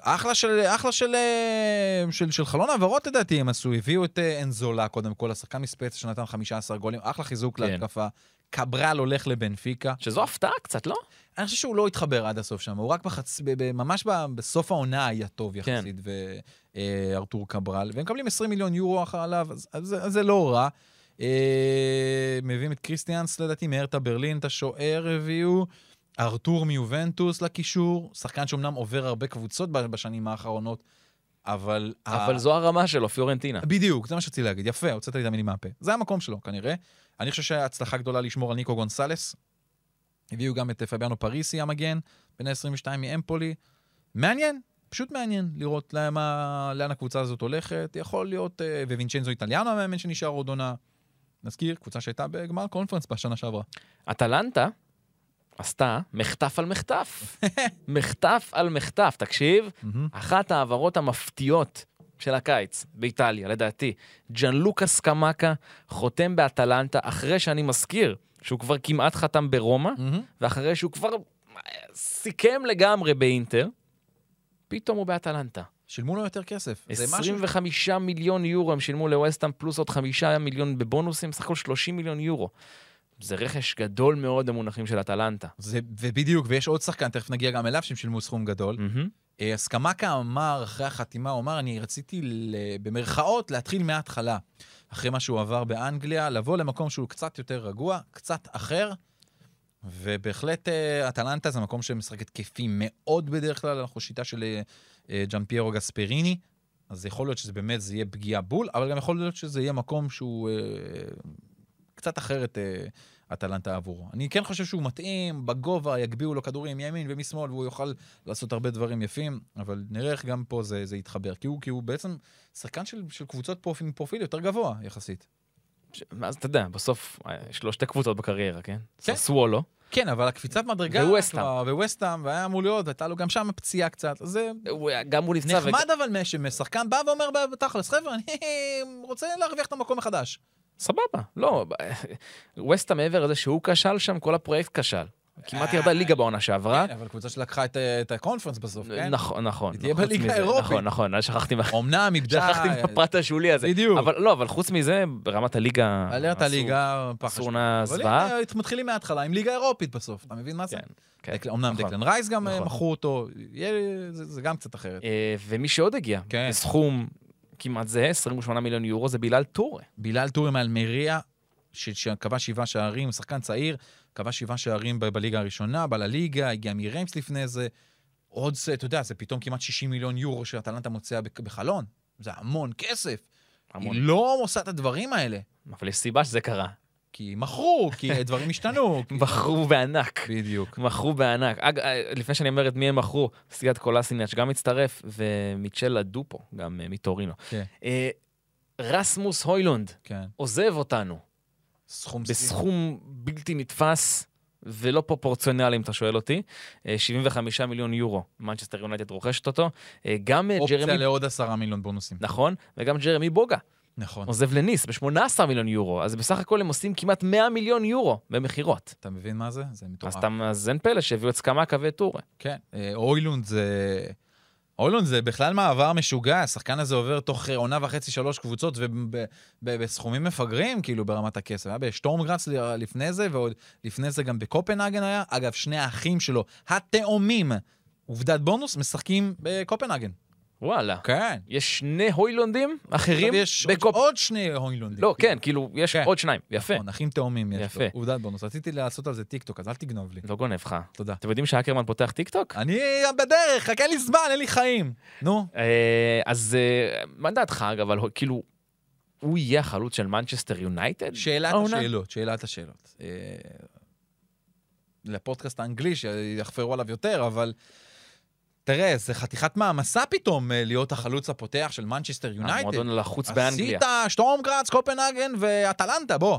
אחלה של, אחלה של, אה, של, של חלון העברות לדעתי הם עשו, הביאו את אה, אנזולה קודם כל, השחקן מספציה שנתן 15 גולים, אחלה חיזוק כן. להתקפה. קברל הולך לבנפיקה. שזו הפתעה קצת, לא? אני חושב שהוא לא התחבר עד הסוף שם, הוא רק בחצ... ממש בסוף העונה היה טוב כן. יחסית, וארתור קברל, והם מקבלים 20 מיליון יורו אחר עליו, אז, אז, אז זה לא רע. אה, מביאים את קריסטיאנס, לדעתי, מהרטה ברלין, את השוער הביאו. ארתור מיובנטוס לקישור, שחקן שאומנם עובר הרבה קבוצות בשנים האחרונות, אבל... אבל ה- זו הרמה שלו, פיורנטינה. בדיוק, זה מה שרציתי להגיד. יפה, הוצאת לי את המילים מהפה. זה המקום שלו, כנראה. אני חושב שההצלחה גדולה לשמור על ניקו גונסלס. הביאו גם את אה, פביאנו פריסי, המגן, בן ה-22 מאמפולי. מעניין, פשוט מעניין לראות לאן, ה- לאן הקבוצה הזאת הולכת. יכול להיות, אה, ווינצ'נזו איטליאנו המאמן שנשאר עוד עונה. נזכיר, קבוצה שהייתה בגמר קונפרנס בשנה שעברה. אטלנטה עשתה מחטף על מחטף. מחטף על מחטף, תקשיב. אחת ההעברות המפתיעות של הקיץ באיטליה, לדעתי. ג'אן לוקאס קמקה חותם באטלנטה, אחרי שאני מזכיר שהוא כבר כמעט חתם ברומא, ואחרי שהוא כבר סיכם לגמרי באינטר, פתאום הוא באטלנטה. שילמו לו יותר כסף. זה משהו... 25 מיליון יורו הם שילמו לווסטהאם, פלוס עוד 5 מיליון בבונוסים, סך הכל 30 מיליון יורו. זה רכש גדול מאוד במונחים של אטלנטה. זה, ובדיוק, ויש עוד שחקן, תכף נגיע גם אליו, שהם שילמו סכום גדול. אה, אז קמקה אמר אחרי החתימה, הוא אמר, אני רציתי ל- במרכאות להתחיל מההתחלה. אחרי מה שהוא עבר באנגליה, לבוא למקום שהוא קצת יותר רגוע, קצת אחר, ובהחלט אה, אטלנטה זה מקום שמשחק התקפי מאוד בדרך כלל, אנחנו שיטה של אה, אה, ג'אן פיירו גספריני, אז יכול להיות שזה באמת, זה יהיה פגיעה בול, אבל גם יכול להיות שזה יהיה מקום שהוא קצת אחרת אה, אטלנטה עבורו. אני כן חושב שהוא מתאים, בגובה, יגביהו לו כדורים מימין ומשמאל, והוא יוכל לעשות הרבה דברים יפים, אבל נראה איך גם פה זה, זה יתחבר, כי הוא, כי הוא בעצם שחקן של, של קבוצות פרופיל, פרופיל יותר גבוה יחסית. אז אתה יודע, בסוף אה, יש לו שתי קבוצות בקריירה, כן? כן. ססוולו. כן, אבל הקפיצת מדרגה... וווסטהאם. כבר, וווסטהאם, והיה אמור להיות, הייתה לו גם שם פציעה קצת, אז זה הוא היה- גם הוא נפצע. נחמד אבל מ- ששחקן בא ואומר בתכלס, חבר'ה, אני רוצה להרוויח את המקום מחדש. סבבה, לא, ווסטה מעבר לזה שהוא כשל שם, כל הפרויקט כשל. כמעט ירדה ליגה בעונה שעברה. כן, אבל קבוצה שלקחה את, את הקונפרנס בסוף, כן? נכון, נכון. היא תהיה בליגה האירופית. נכון, נכון, אז שכחתי מה- אמנם איבדה... שכחתי מהפרט השולי הזה. בדיוק. אבל לא, אבל חוץ מזה, ברמת הליגה... עלרת עשו- הליגה, פח עשו אשפה. עונה אבל זוועה. הנה, מתחילים מההתחלה עם ליגה אירופית בסוף, אתה מבין מה זה? כן, כן. אמנם נכון. דקלן רייס גם אה, נכון. מכרו אותו, זה זה גם קצת אחרת. אה, ומי שעוד הגיע, כן. בסכום כמעט זהה, 28 מיליון יורו, זה בילאל טורה. בילאל טורי מאלמריה, ש- שקבע שבעה שערים, שחקן צעיר, קבע שבעה שערים ב- בליגה הראשונה, בלליגה, הגיע מריימס לפני זה. עוד אתה יודע, זה פתאום כמעט 60 מיליון יורו שאטלנטה מוציאה בחלון. זה המון כסף. המון. היא לא עושה את הדברים האלה. אבל יש סיבה שזה קרה. כי מכרו, כי דברים השתנו. כי- מכרו בענק. בדיוק. מכרו בענק. אג, אה, לפני שאני אומר את מי הם מכרו, סיאד קולשינאץ' גם מצטרף, ומישל אדופו, גם אה, מטורינו. כן, אה, ראסמוס הוילונד כן. עוזב אותנו סכום... בסכום בלתי נתפס ולא פרופורציונלי, אם אתה שואל אותי. אה, 75 מיליון יורו, מנצ'סטר יונייטד רוכשת אותו. גם אה, אופציה ג'רמי... לעוד עשרה מיליון בונוסים. נכון, וגם ג'רמי בוגה נכון. עוזב לניס ב-18 מיליון יורו, אז בסך הכל הם עושים כמעט 100 מיליון יורו במכירות. אתה מבין מה זה? זה אז מטורף. אתה- אז אין פלא שהביאו את סקמקה ואת טורה. כן, אה, אוילונד זה... אוילונד זה בכלל מעבר משוגע, השחקן הזה עובר תוך אה, עונה וחצי, שלוש קבוצות, ובסכומים מפגרים, כאילו, ברמת הכסף. היה בשטורם גראץ לפני זה, ועוד לפני זה גם בקופנהגן היה. אגב, שני האחים שלו, התאומים, עובדת בונוס, משחקים בקופנהגן. וואלה. כן. יש שני הוילונדים אחרים יש עוד- בקופ... עוד שני הוילונדים. לא, כן, כאילו, יש כן. עוד שניים. יפה. נכון, אחים תאומים יש יפה. לו. עובדת בונוס. רציתי לעשות על זה טיקטוק, אז אל תגנוב לי. לא גונב לך. תודה. אתם יודעים שהאקרמן פותח טיק טוק? אני בדרך, חכה לי זמן, אין לי חיים. נו. אה, אז אה, מה דעתך, אגב, אבל כאילו, הוא יהיה החלוץ של מנצ'סטר יונייטד? שאלת? השאלות, שאלת השאלות. אה, לפודקאסט האנגלי, שיחפרו עליו יותר, אבל תראה, זה חתיכת מעמסה פתאום אה, להיות החלוץ הפותח של מנצ'סטר יונייטד. המועדון הלחוץ באנגליה. עשית שטורם גראץ, קופנהגן ואטלנטה, בוא.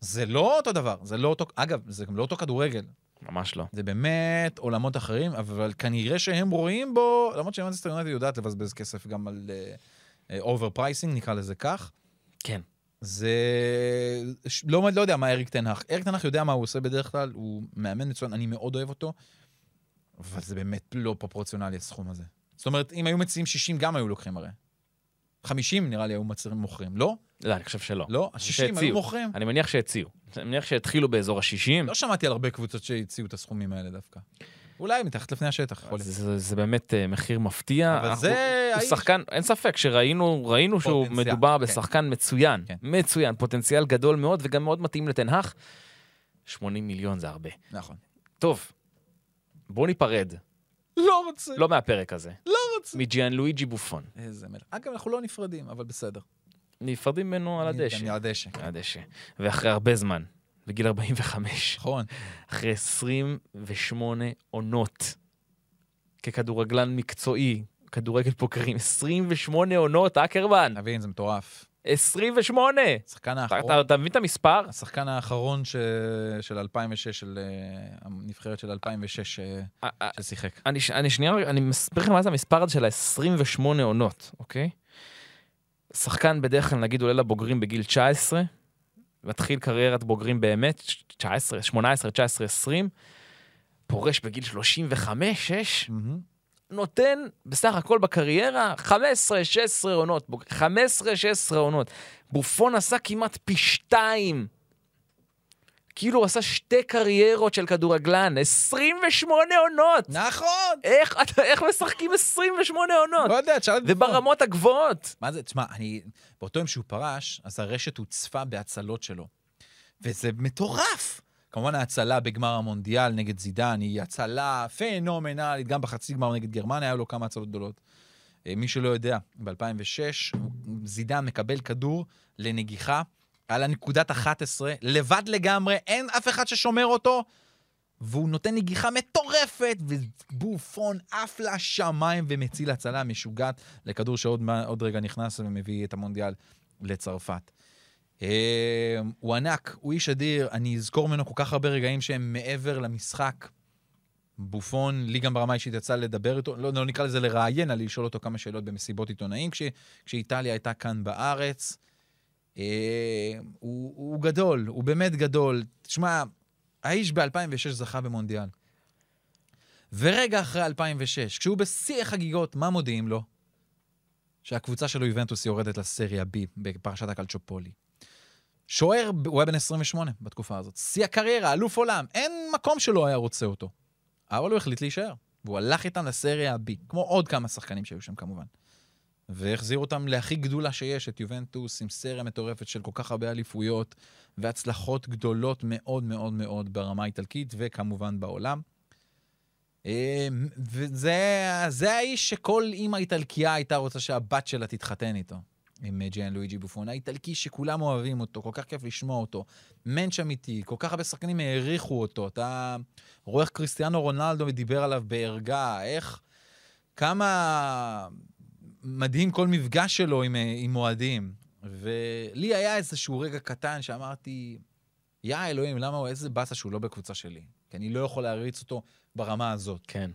זה לא אותו דבר, זה לא אותו... אגב, זה גם לא אותו כדורגל. ממש לא. זה באמת עולמות אחרים, אבל כנראה שהם רואים בו, למרות שמנצ'סטר יונייטד יודעת לבזבז כסף גם על overpricing, נקרא לזה כך. כן. זה... לא, לא יודע מה אריק טן האח. אריק טן האח יודע מה הוא עושה בדרך כלל, הוא מאמן מצוין, אני מאוד אוהב אותו, אבל זה באמת לא פרופורציונלי הסכום הזה. זאת אומרת, אם היו מציעים 60 גם היו לוקחים הרי. 50 נראה לי היו מצרים מוכרים, לא? לא, אני חושב שלא. לא? 60 היו. מוכרים. אני מניח שהציעו. אני מניח שהתחילו באזור ה-60. לא שמעתי על הרבה קבוצות שהציעו את הסכומים האלה דווקא. אולי מתחת לפני השטח, יכול להיות. זה, זה באמת אה, מחיר מפתיע. אבל אנחנו- זה הוא. שחקן, אין ספק שראינו ראינו שהוא מדובר כן. בשחקן מצוין. כן. מצוין, פוטנציאל גדול מאוד וגם מאוד מתאים לתנהך. 80 מיליון זה הרבה. נכון. טוב, בואו ניפרד, לא רוצה. לא מהפרק הזה, לא רוצה. מג'יאן לואיג'י בופון. איזה מלך. אגב, אנחנו לא נפרדים, אבל בסדר. נפרדים ממנו על הדשא. על הדשא. על הדשא. ואחרי הרבה זמן, בגיל 45, נכון. אחרי 28 עונות ככדורגלן מקצועי, כדורגל פוקרים, 28 עונות, אקרמן, תבין, זה מטורף. 28! השחקן אתה- האחרון, אתה אתה מבין את המספר? השחקן האחרון ש... של 2006, של אה, הנבחרת של 2006 אה, א- א- ששיחק. אני, ש- אני שנייה, אני מסביר לכם מה זה המספר הזה של ה-28 עונות, אוקיי? שחקן בדרך כלל, נגיד, עולה לבוגרים בגיל 19, מתחיל קריירת בוגרים באמת, 19, 18, 19, 20, פורש בגיל 35, 6, מהמם. נותן בסך הכל בקריירה 15, 16 עונות, בוג- 15, 16 עונות. בופון עשה כמעט פי שתיים. כאילו הוא עשה שתי קריירות של כדורגלן, 28 עונות! נכון! איך, אתה- איך משחקים 28 עונות? לא יודע, תשאל את בופון. וברמות הגבוהות. מה זה, תשמע, אני... באותו יום שהוא פרש, אז הרשת הוצפה בהצלות שלו. וזה מטורף! כמובן ההצלה בגמר המונדיאל נגד זידן היא הצלה פנומנלית, גם בחצי גמר נגד גרמניה היו לו כמה הצלות גדולות. אה, מי שלא יודע, ב-2006 זידן מקבל כדור לנגיחה על הנקודת 11, לבד לגמרי, אין אף אחד ששומר אותו, והוא נותן נגיחה מטורפת, ובופון עף לשמיים ומציל הצלה משוגעת לכדור שעוד רגע נכנס ומביא את המונדיאל לצרפת. אה, הוא ענק, הוא איש אדיר, אני אזכור ממנו כל כך הרבה רגעים שהם מעבר למשחק. בופון, לי גם ברמה האישית יצא לדבר איתו, לא, לא נקרא לזה לראיין, אלא לשאול אותו כמה שאלות במסיבות עיתונאים, כש, כשאיטליה הייתה כאן בארץ. אה, הוא, הוא גדול, הוא באמת גדול. תשמע, האיש ב-2006 זכה במונדיאל. ורגע אחרי 2006, כשהוא בשיא החגיגות, מה מודיעים לו? שהקבוצה שלו, יובנטוס, יורדת לסריה B בפרשת הקלצ'ופולי. שוער, הוא היה בן 28 בתקופה הזאת. שיא הקריירה, אלוף עולם. אין מקום שלא היה רוצה אותו. אבל הוא החליט להישאר. והוא הלך איתם לסריה B, כמו עוד כמה שחקנים שהיו שם כמובן. והחזיר אותם להכי גדולה שיש, את יובנטוס, עם סריה מטורפת של כל כך הרבה אליפויות והצלחות גדולות מאוד מאוד מאוד ברמה האיטלקית וכמובן בעולם. אה, וזה זה האיש שכל אימא איטלקייה הייתה רוצה שהבת שלה תתחתן איתו, עם אה, ג'יאן לואיג'י בופון. האיטלקי שכולם אוהבים אותו, כל כך כיף לשמוע אותו. מענץ' אמיתי, כל כך הרבה שחקנים העריכו אותו. אתה רואה איך קריסטיאנו רונלדו דיבר עליו בערגה, איך... כמה מדהים כל מפגש שלו עם, אה, עם אוהדים. ולי היה איזשהו רגע קטן שאמרתי, יא אלוהים, למה הוא, איזה באסה שהוא לא בקבוצה שלי. כי אני לא יכול להריץ אותו ברמה הזאת. כן.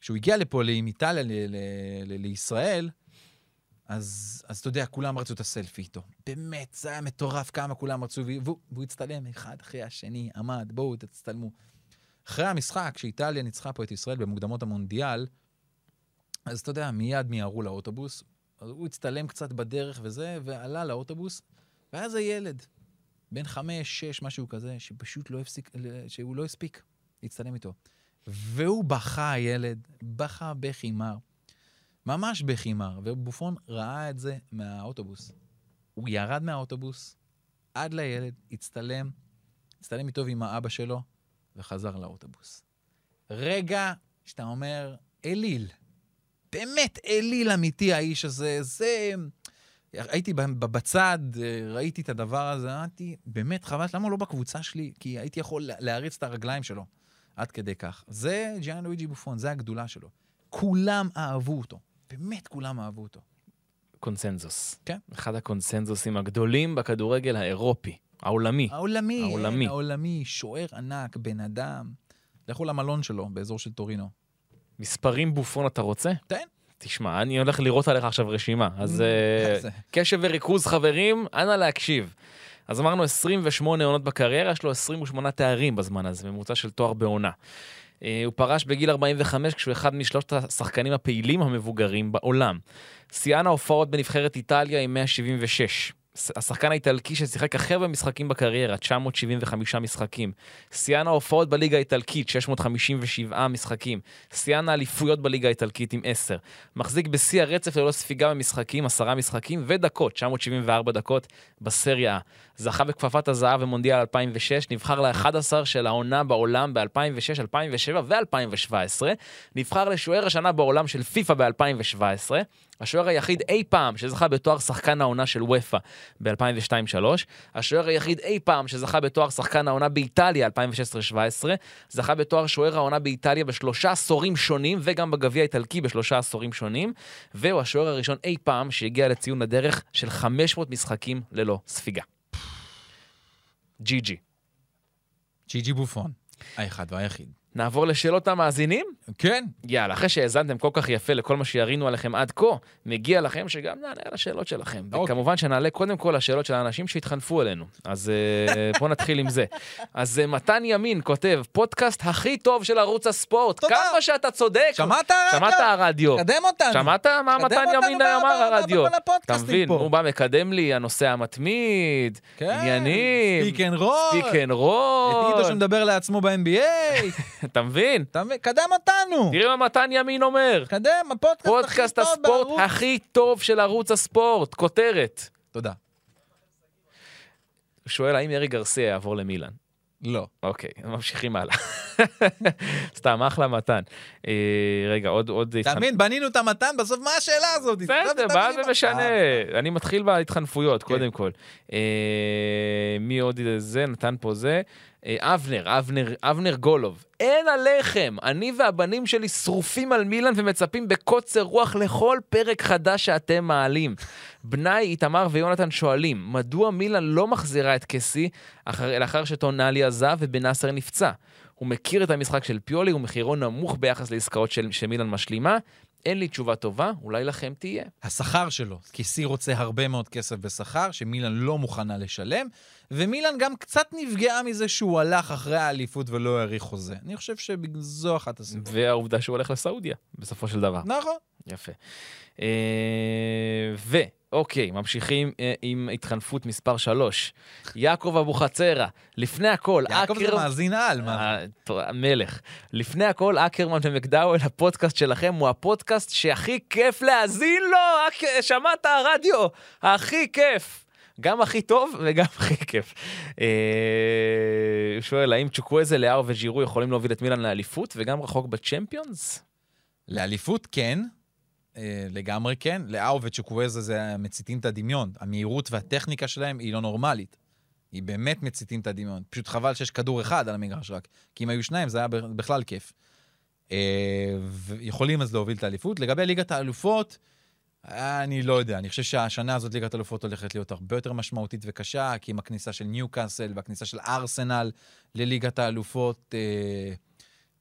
כשהוא הגיע לפה, עם איטליה, ל- ל- ל- לישראל, אז, אז אתה יודע, כולם רצו את הסלפי איתו. באמת, זה היה מטורף כמה כולם רצו, והוא, והוא הצטלם אחד אחרי השני, עמד, בואו תצטלמו. אחרי המשחק, כשאיטליה ניצחה פה את ישראל במוקדמות המונדיאל, אז אתה יודע, מיד מיהרו לאוטובוס, אז הוא הצטלם קצת בדרך וזה, ועלה לאוטובוס, והיה איזה ילד, בן חמש, שש, משהו כזה, שפשוט לא הפסיק, שהוא לא הספיק להצטלם איתו. והוא בכה, הילד, בכה בכי מר. ממש בכי מר, ובופון ראה את זה מהאוטובוס. הוא ירד מהאוטובוס עד לילד, הצטלם, הצטלם איתו ועם האבא שלו, וחזר לאוטובוס. רגע שאתה אומר, אליל. באמת אליל אמיתי האיש הזה, זה... הייתי בצד, ראיתי את הדבר הזה, אמרתי, באמת, חבל, למה הוא לא בקבוצה שלי? כי הייתי יכול לה- להריץ את הרגליים שלו. עד כדי כך. זה ג'יאן לואיג'י בופון, זה הגדולה שלו. כולם אהבו אותו. באמת כולם אהבו אותו. קונסנזוס. כן. אחד הקונסנזוסים הגדולים בכדורגל האירופי, העולמי. העולמי, העולמי. העולמי, שוער ענק, בן אדם. לכו למלון שלו, באזור של טורינו. מספרים בופון אתה רוצה? תן. תשמע, אני הולך לראות עליך עכשיו רשימה, אז אה, זה. קשב וריכוז חברים, אנא להקשיב. אז אמרנו 28 עונות בקריירה, יש לו 28 תארים בזמן הזה, ממוצע של תואר בעונה. אה, הוא פרש בגיל 45 כשהוא אחד משלושת השחקנים הפעילים המבוגרים בעולם. שיאן ההופעות בנבחרת איטליה עם 176. ס- השחקן האיטלקי ששיחק הכי הרבה משחקים בקריירה, 975 משחקים. שיאן ההופעות בליגה האיטלקית, 657 משחקים. שיאן האליפויות בליגה האיטלקית עם 10. מחזיק בשיא הרצף ללא ספיגה במשחקים, 10 משחקים ודקות, 974 דקות בסריה. זכה בכפפת הזהב במונדיאל 2006, נבחר ל-11 של העונה בעולם ב-2006, 2007 ו-2017. נבחר לשוער השנה בעולם של פיפ"א ב-2017. השוער היחיד אי פעם שזכה בתואר שחקן העונה של ופא ב-2002-2003. השוער היחיד אי פעם שזכה בתואר שחקן העונה באיטליה 2016-2017. זכה בתואר שוער העונה באיטליה בשלושה עשורים שונים, וגם בגביע האיטלקי בשלושה עשורים שונים. והוא השוער הראשון אי פעם שהגיע לציון הדרך של 500 משחקים ללא ספיגה. ג'י ג'י. ג'י ג'י בופון, האחד והיחיד. נעבור לשאלות המאזינים? כן. יאללה, אחרי שהאזנתם כל כך יפה לכל מה שירינו עליכם עד כה, מגיע לכם שגם נענה על השאלות שלכם. אוקיי. וכמובן שנעלה קודם כל לשאלות של האנשים שהתחנפו אלינו. אז אה, בואו נתחיל עם זה. אז אה, מתן ימין כותב, פודקאסט הכי טוב של ערוץ הספורט. תודה. כמה שאתה צודק. שמעת הרדיו? שמעת הרדיו. קדם אותנו. שמעת מה מתן ימין אמר הרדיו? אתה מבין? הוא בא מקדם לי, הנושא המתמיד, כן. עניינים, speak and roll. speak and roll. את אידו שמדבר לעצמו ב-NBA. אתה מבין? אתה מבין? קדם אותנו. תראה מה מתן ימין אומר. קדם, הפודקאסט הכי טוב הספורט בערוץ. הכי טוב של ערוץ הספורט, כותרת. תודה. הוא שואל האם ארי גרסיה יעבור למילאן. לא. אוקיי, ממשיכים הלאה. סתם, אחלה מתן. אה, רגע, עוד... עוד אתה מבין? בנינו את המתן, בסוף מה השאלה הזאת? בסדר, מה זה משנה? אני מתחיל בהתחנפויות, כן. קודם כל. אה, מי עוד זה? נתן פה זה. אה, אבנר, אבנר, אבנר גולוב. אין עליכם, אני והבנים שלי שרופים על מילאן ומצפים בקוצר רוח לכל פרק חדש שאתם מעלים. בניי איתמר ויונתן שואלים, מדוע מילאן לא מחזירה את קסי אחר, לאחר שטונאלי עזב ובנאסר נפצע? הוא מכיר את המשחק של פיולי, ומחירו נמוך ביחס לעסקאות של, שמילאן משלימה. אין לי תשובה טובה, אולי לכם תהיה. השכר שלו, כי סי רוצה הרבה מאוד כסף בשכר, שמילן לא מוכנה לשלם, ומילן גם קצת נפגעה מזה שהוא הלך אחרי האליפות ולא האריך חוזה. אני חושב שזו אחת הסיבות. והעובדה שהוא הולך לסעודיה, בסופו של דבר. נכון. יפה. אה, ואוקיי, ממשיכים אה, עם התחנפות מספר 3. יעקב אבוחצירא, לפני הכל, יעקב זה אקר- מאזין על, מה? אה, המלך. לפני הכל, אקרמן ומקדאוול, הפודקאסט שלכם הוא הפודקאסט שהכי כיף להאזין לו. אק- שמעת הרדיו? הכי כיף. גם הכי טוב וגם הכי כיף. אה, הוא שואל, האם צ'וקוויזה, לאהו וג'ירו יכולים להוביל את מילאן לאליפות וגם רחוק בצ'מפיונס? לאליפות כן, לגמרי כן. לאהו וצ'וקוויזה זה מציתים את הדמיון. המהירות והטכניקה שלהם היא לא נורמלית. היא באמת מציתים את הדמיון. פשוט חבל שיש כדור אחד על המגרש רק. כי אם היו שניים זה היה בכלל כיף. אה, ויכולים אז להוביל את האליפות. לגבי ליגת האלופות, אני לא יודע. אני חושב שהשנה הזאת ליגת האלופות הולכת להיות הרבה יותר משמעותית וקשה, כי עם הכניסה של ניוקאסל והכניסה של ארסנל לליגת האלופות, אה,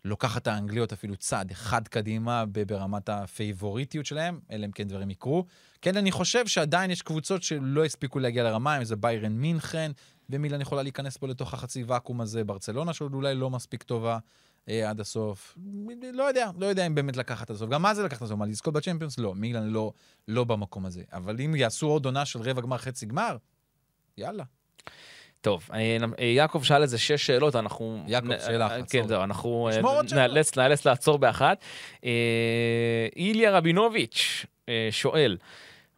לוקחת את האנגליות אפילו צעד אחד קדימה ברמת הפייבוריטיות שלהם, אלא אם כן דברים יקרו. כן, אני חושב שעדיין יש קבוצות שלא הספיקו להגיע לרמה, אם זה ביירן מינכן, ומילן יכולה להיכנס פה לתוך החצי ואקום הזה, ברצלונה שעוד אולי לא מספיק טובה אה, עד הסוף. לא יודע, לא יודע אם באמת לקחת עד הסוף. גם מה זה לקחת עד הסוף? מה, לזכות בצ'מפיונס? לא, מילן לא, לא במקום הזה. אבל אם יעשו עוד עונה של רבע גמר, חצי גמר, יאללה. טוב, אה, יעקב שאל איזה שש שאלות, אנחנו... יעקב, נ- שאלה אה, אחת, כן. זהו, אנחנו אה. נאלץ נאלץ לעצור באחת. איליה רבינוביץ' שואל,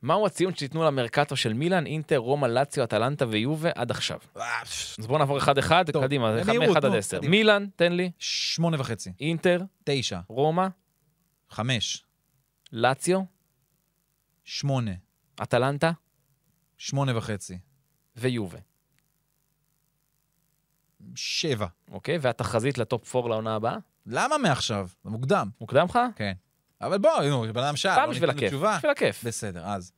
מהו הציון שתיתנו למרקטו של מילאן, אינטר, רומא, לאציו, אטלנטה ויובה עד עכשיו? אז בואו נעבור אחד-אחד, קדימה, מאחד עד עשר. מילאן, תן לי, שמונה וחצי, אינטר, תשע, רומא, חמש, לאציו, שמונה, אטלנטה שמונה וחצי, ויובה. שבע. אוקיי, והתחזית לטופ 4 לעונה הבאה? למה מעכשיו? זה מוקדם. מוקדם לך? כן. אבל בוא, נו, בן אדם שאל, בוא בשביל הכיף. בשביל הכיף. בסדר, אז,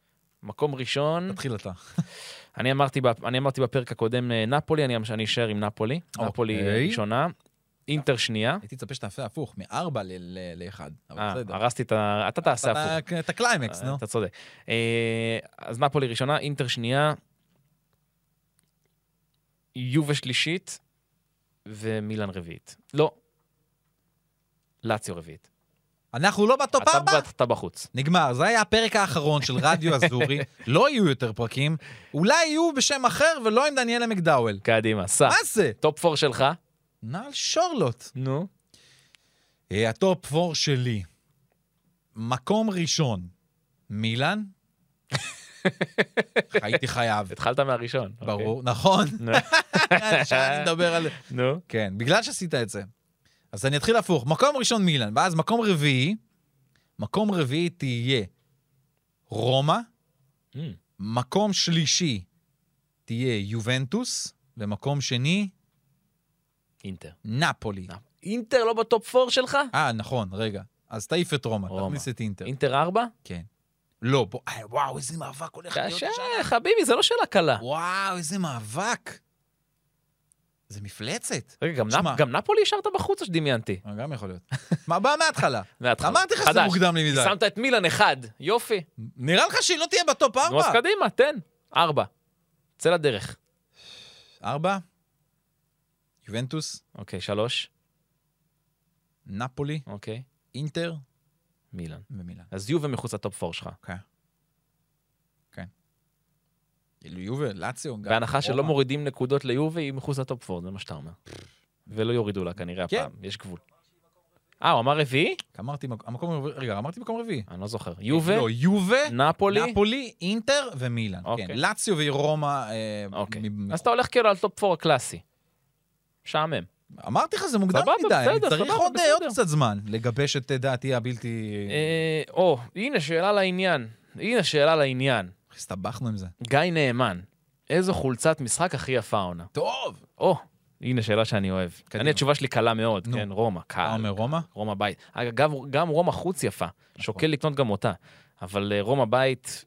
מקום ראשון, תתחיל אתה. אני אמרתי, אני אמרתי בפרק הקודם אה, נפולי, אני אני אשאר עם נפולי. נפולי אה, אוקיי. ראשונה. אינטר שנייה. הייתי מצפה שתעשה הפוך, מארבע לאחד. אה. הרסתי את ה... אתה תעשה הפוך. את הקליימקס, נו. אתה צודק. אה, אז נפולי ראשונה, אינטר שנייה, יובה שלישית ומילאן רביעית. לא. לאציו רביעית. אנחנו לא ב top ארבע? אתה בחוץ. נגמר, זה היה הפרק האחרון של רדיו אזורי, לא יהיו יותר פרקים, אולי יהיו בשם אחר ולא עם דניאלה מקדאוול. קדימה, סע. מה זה? top 4 שלך? נעל שורלוט. נו. אה, ה top 4 שלי. מקום ראשון, מילאן. הייתי חייב, התחלת מהראשון. ברור, נכון. נו. שאני מדבר על... נו. כן, בגלל שעשית את זה. אז אני אתחיל הפוך. מקום ראשון מילאן, ואז מקום רביעי, מקום רביעי תהיה רומא, Mm. מקום שלישי תהיה יובנטוס, ומקום שני, אינטר. נפולי. נפ- אינטר לא ב top 4 שלך? אה, נכון, רגע. אז תעיף את רומא. תכניס את אינטר. אינטר 4? כן. לא, בוא, אה, וואו, איזה מאבק הולך להיות קשה, השנה. חביבי, זה לא שאלה קלה. וואו, איזה מאבק. זה מפלצת. רגע, גם. נפ- גם נפולי השארת בחוץ או שדמיינתי? אה, גם יכול להיות. מה, בא מההתחלה. מההתחלה. אמרתי לך שזה. מוקדם לי מדי. שמת את מילן אחד, יופי. נראה לך שהיא לא תהיה ב top נו, אז ארבע? קדימה, תן. ארבע. צא לדרך. ארבע, יובנטוס, אוקיי, שלוש. נפולי, אוקיי. אינטר מילן. ומילאן. אז יובה מחוץ ל top 4 שלך. כן. כן. כאילו יובל, לאציו, גם בהנחה שלא רומא. מורידים נקודות ליובה, היא מחוץ ל top 4, זה מה שאתה אומר. ולא יורידו לה כנראה כן. הפעם, יש גבול. אה, הוא אמר רביעי? אמרתי, מק- המקום הרביעי, רגע, אמרתי מקום רביעי. אני לא זוכר. יובה, לא, יובה, נפולי. נפולי, אינטר ומילאן. אוקיי. כן, לאציו ורומא. אה, אוקיי. מ- אז אתה הולך כאילו על top 4 הקלאסי. משעמם. אמרתי לך, זה מוקדם סבבה, מדי, אני בסדר, צריך סבבה, עוד אה, בסדר. עוד קצת זמן לגבש את אה, דעתי הבלתי... אה, או, הנה שאלה לעניין. הנה שאלה לעניין. הסתבכנו עם זה. גיא נאמן, איזו חולצת משחק הכי יפה העונה? טוב. או, הנה שאלה שאני אוהב. קדימה. אני, התשובה שלי קלה מאוד, נו. כן, רומא, אתה קל. אומר רומא? רומא בית. אגב, גם רומא חוץ יפה. נכון. שוקל לקנות גם אותה. אבל אה, רומא בית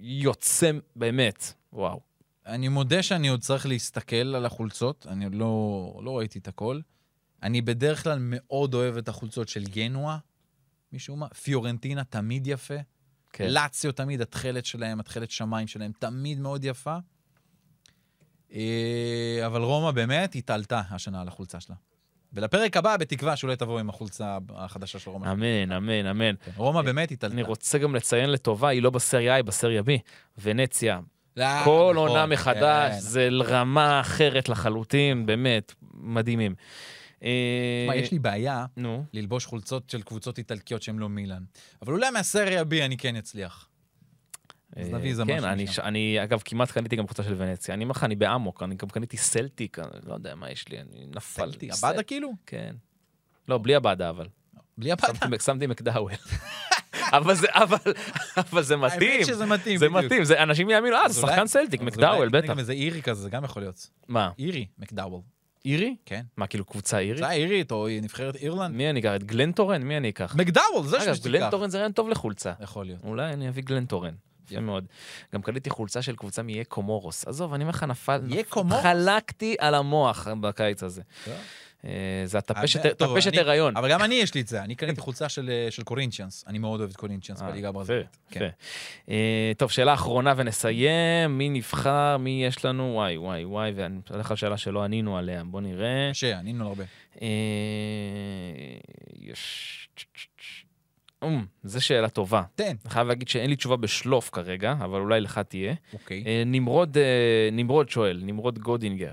יוצא באמת, וואו. אני מודה שאני עוד צריך להסתכל על החולצות, אני עוד לא, לא ראיתי את הכל. אני בדרך כלל מאוד אוהב את החולצות של גנואה, משום מה. פיורנטינה תמיד יפה. כן. לאציו תמיד, התכלת שלהם, התכלת שמיים שלהם, תמיד מאוד יפה. אה, אבל רומא באמת התעלתה השנה על החולצה שלה. ולפרק הבא, בתקווה שאולי תבוא עם החולצה החדשה של רומא. אמן, אמן, אמן. כן, רומא באמת התעלתה. אני רוצה גם לציין לטובה, היא לא בסריה A, היא בסריה B. ונציה, כל נכון, עונה מחדש, כן. זה רמה אחרת לחלוטין, באמת, מדהימים. אה, תשמע, יש לי בעיה ללבוש חולצות של קבוצות איטלקיות שהן לא מילאן. אבל אולי מהסריה B אני כן אצליח. אז אה, נביא איזה כן, משהו אני, משם. ש- אני אגב כמעט קניתי גם קבוצה של ונציה. אני אומר לך, אני באמוק, אני גם קניתי סלטיק, אני לא יודע מה יש לי, אני נפל. סלטי, סל- עבדה כאילו? כן. לא, בלי הבאדה אבל. בלי. שמתי- שמתי מקדאוול. אבל זה, אבל, אבל זה מתאים. האמת שזה מתאים, זה בדיוק. מתאים, זה אנשים יאמינו, אה, זה שחקן סלטיק, מקדאוול, בטח. איזה אירי כזה, זה גם יכול להיות. מה, אירי, מקדאוול. אירי? כן. מה, כאילו קבוצה אירית? זה אירית או נבחרת אירלנד? מי אני אקח? את גלנטורן? מי אני אקח? מקדאוול, זה אגב, שתיקח. גלנטורן זה רעיון טוב לחולצה. יכול להיות. אולי אני אביא גלנטורן. יפה מאוד. גם קניתי חולצה של קבוצה מאיי קומורוס. עזוב, אני אומר לך, נפל... איי קומורוס? חלקתי על המוח בקיץ הזה. אה, זה הטפשת הריון. אבל גם אני יש לי את זה, אני קניתי חולצה של אה, של קורינצ'יאנס. אני מאוד אוהב את קורינצ'יאנס אה, בליגה יפה, הברזילאית. כן. טוב, שאלה אחרונה ונסיים. מי נבחר? מי יש לנו? וואי, וואי, וואי, ואני הולך על שאלה שלא ענינו עליה. בוא נראה. קשה, ענינו הרבה. אה, יש... אמ, זו שאלה טובה. תן. אני חייב להגיד שאין לי תשובה בשלוף כרגע, אבל אולי לך תהיה. אוקיי. אה, נמרוד, אה, נמרוד שואל, נמרוד גודינגר.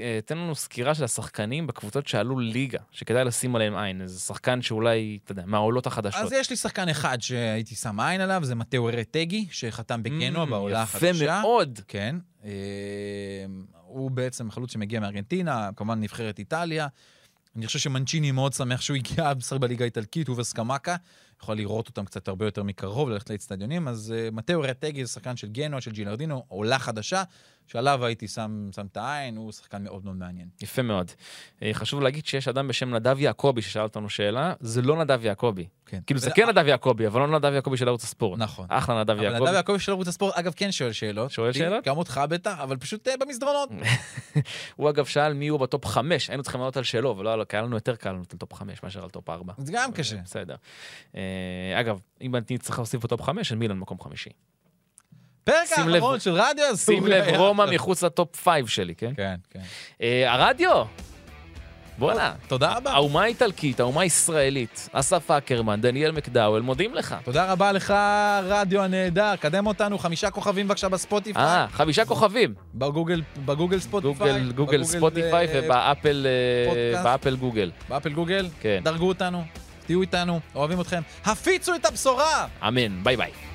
אה, תן לנו סקירה של השחקנים בקבוצות שעלו ליגה, שכדאי לשים עליהם עין. איזה שחקן שאולי, אתה יודע, מהעולות החדשות. אז יש לי שחקן אחד שהייתי שם עין עליו, זה מתאו רטגי, שחתם בגנואה Mm, בעולה החדשה. יפה מאוד. כן. אה, הוא בעצם חלוץ שמגיע מארגנטינה, כמובן נבחרת איטליה. אני חושב שמנצ'יני מאוד שמח שהוא הגיע לשחק בליגה האיטלקית, הוא וסקמקה. יכול לראות אותם קצת הרבה יותר מקרוב, ללכת לאצטדיונים. אז uh, מתאו רטגי זה שחקן של גנוע, של ג'ילרדינו, עולה חדשה. שעליו הייתי שם שם את העין, הוא שחקן מאוד מאוד מעניין. יפה מאוד. אה, חשוב להגיד שיש אדם בשם נדב יעקבי ששאל אותנו שאלה, זה לא נדב יעקבי. כן. כאילו זה כן נדב יעקבי, אבל לא נדב יעקבי של ערוץ הספורט. נכון. אחלה נדב אבל יעקבי. נדב יעקבי של ערוץ הספורט, אגב, כן שואל שאלות. שואל שאלות? גם אותך בטח, אבל פשוט אה, במסדרונות. הוא אגב שאל מי הוא ב top חמש, היינו צריכים לענות על שלו, ולא כי היה לנו יותר קל לענות על top חמש מאשר על top ארבע. זה גם קשה. בסדר. אה, אגב, אם אני צריך להוסיף ב top חמש, אז מילן מקום חמישי. פרק האחרון של רדיו אזורי. שים לב, רומא מחוץ ל top five שלי, כן? כן, כן. אה, הרדיו! בואנה. תודה רבה. האומה האיטלקית, האומה הישראלית, אסף אקרמן, דניאל מקדאוול, מודים לך. תודה רבה לך, רדיו הנהדר. קדם אותנו, חמישה כוכבים בבקשה בספוטיפיי. אה, חמישה כוכבים. בגוגל, בגוגל ספוטיפיי. גוגל, גוגל ספוטיפיי אה, ובאפל אה. באפל גוגל. באפל גוגל. כן. דרגו אותנו, תהיו איתנו, אוהבים אתכם. הפיצו את הבשורה! אמן, ביי ביי.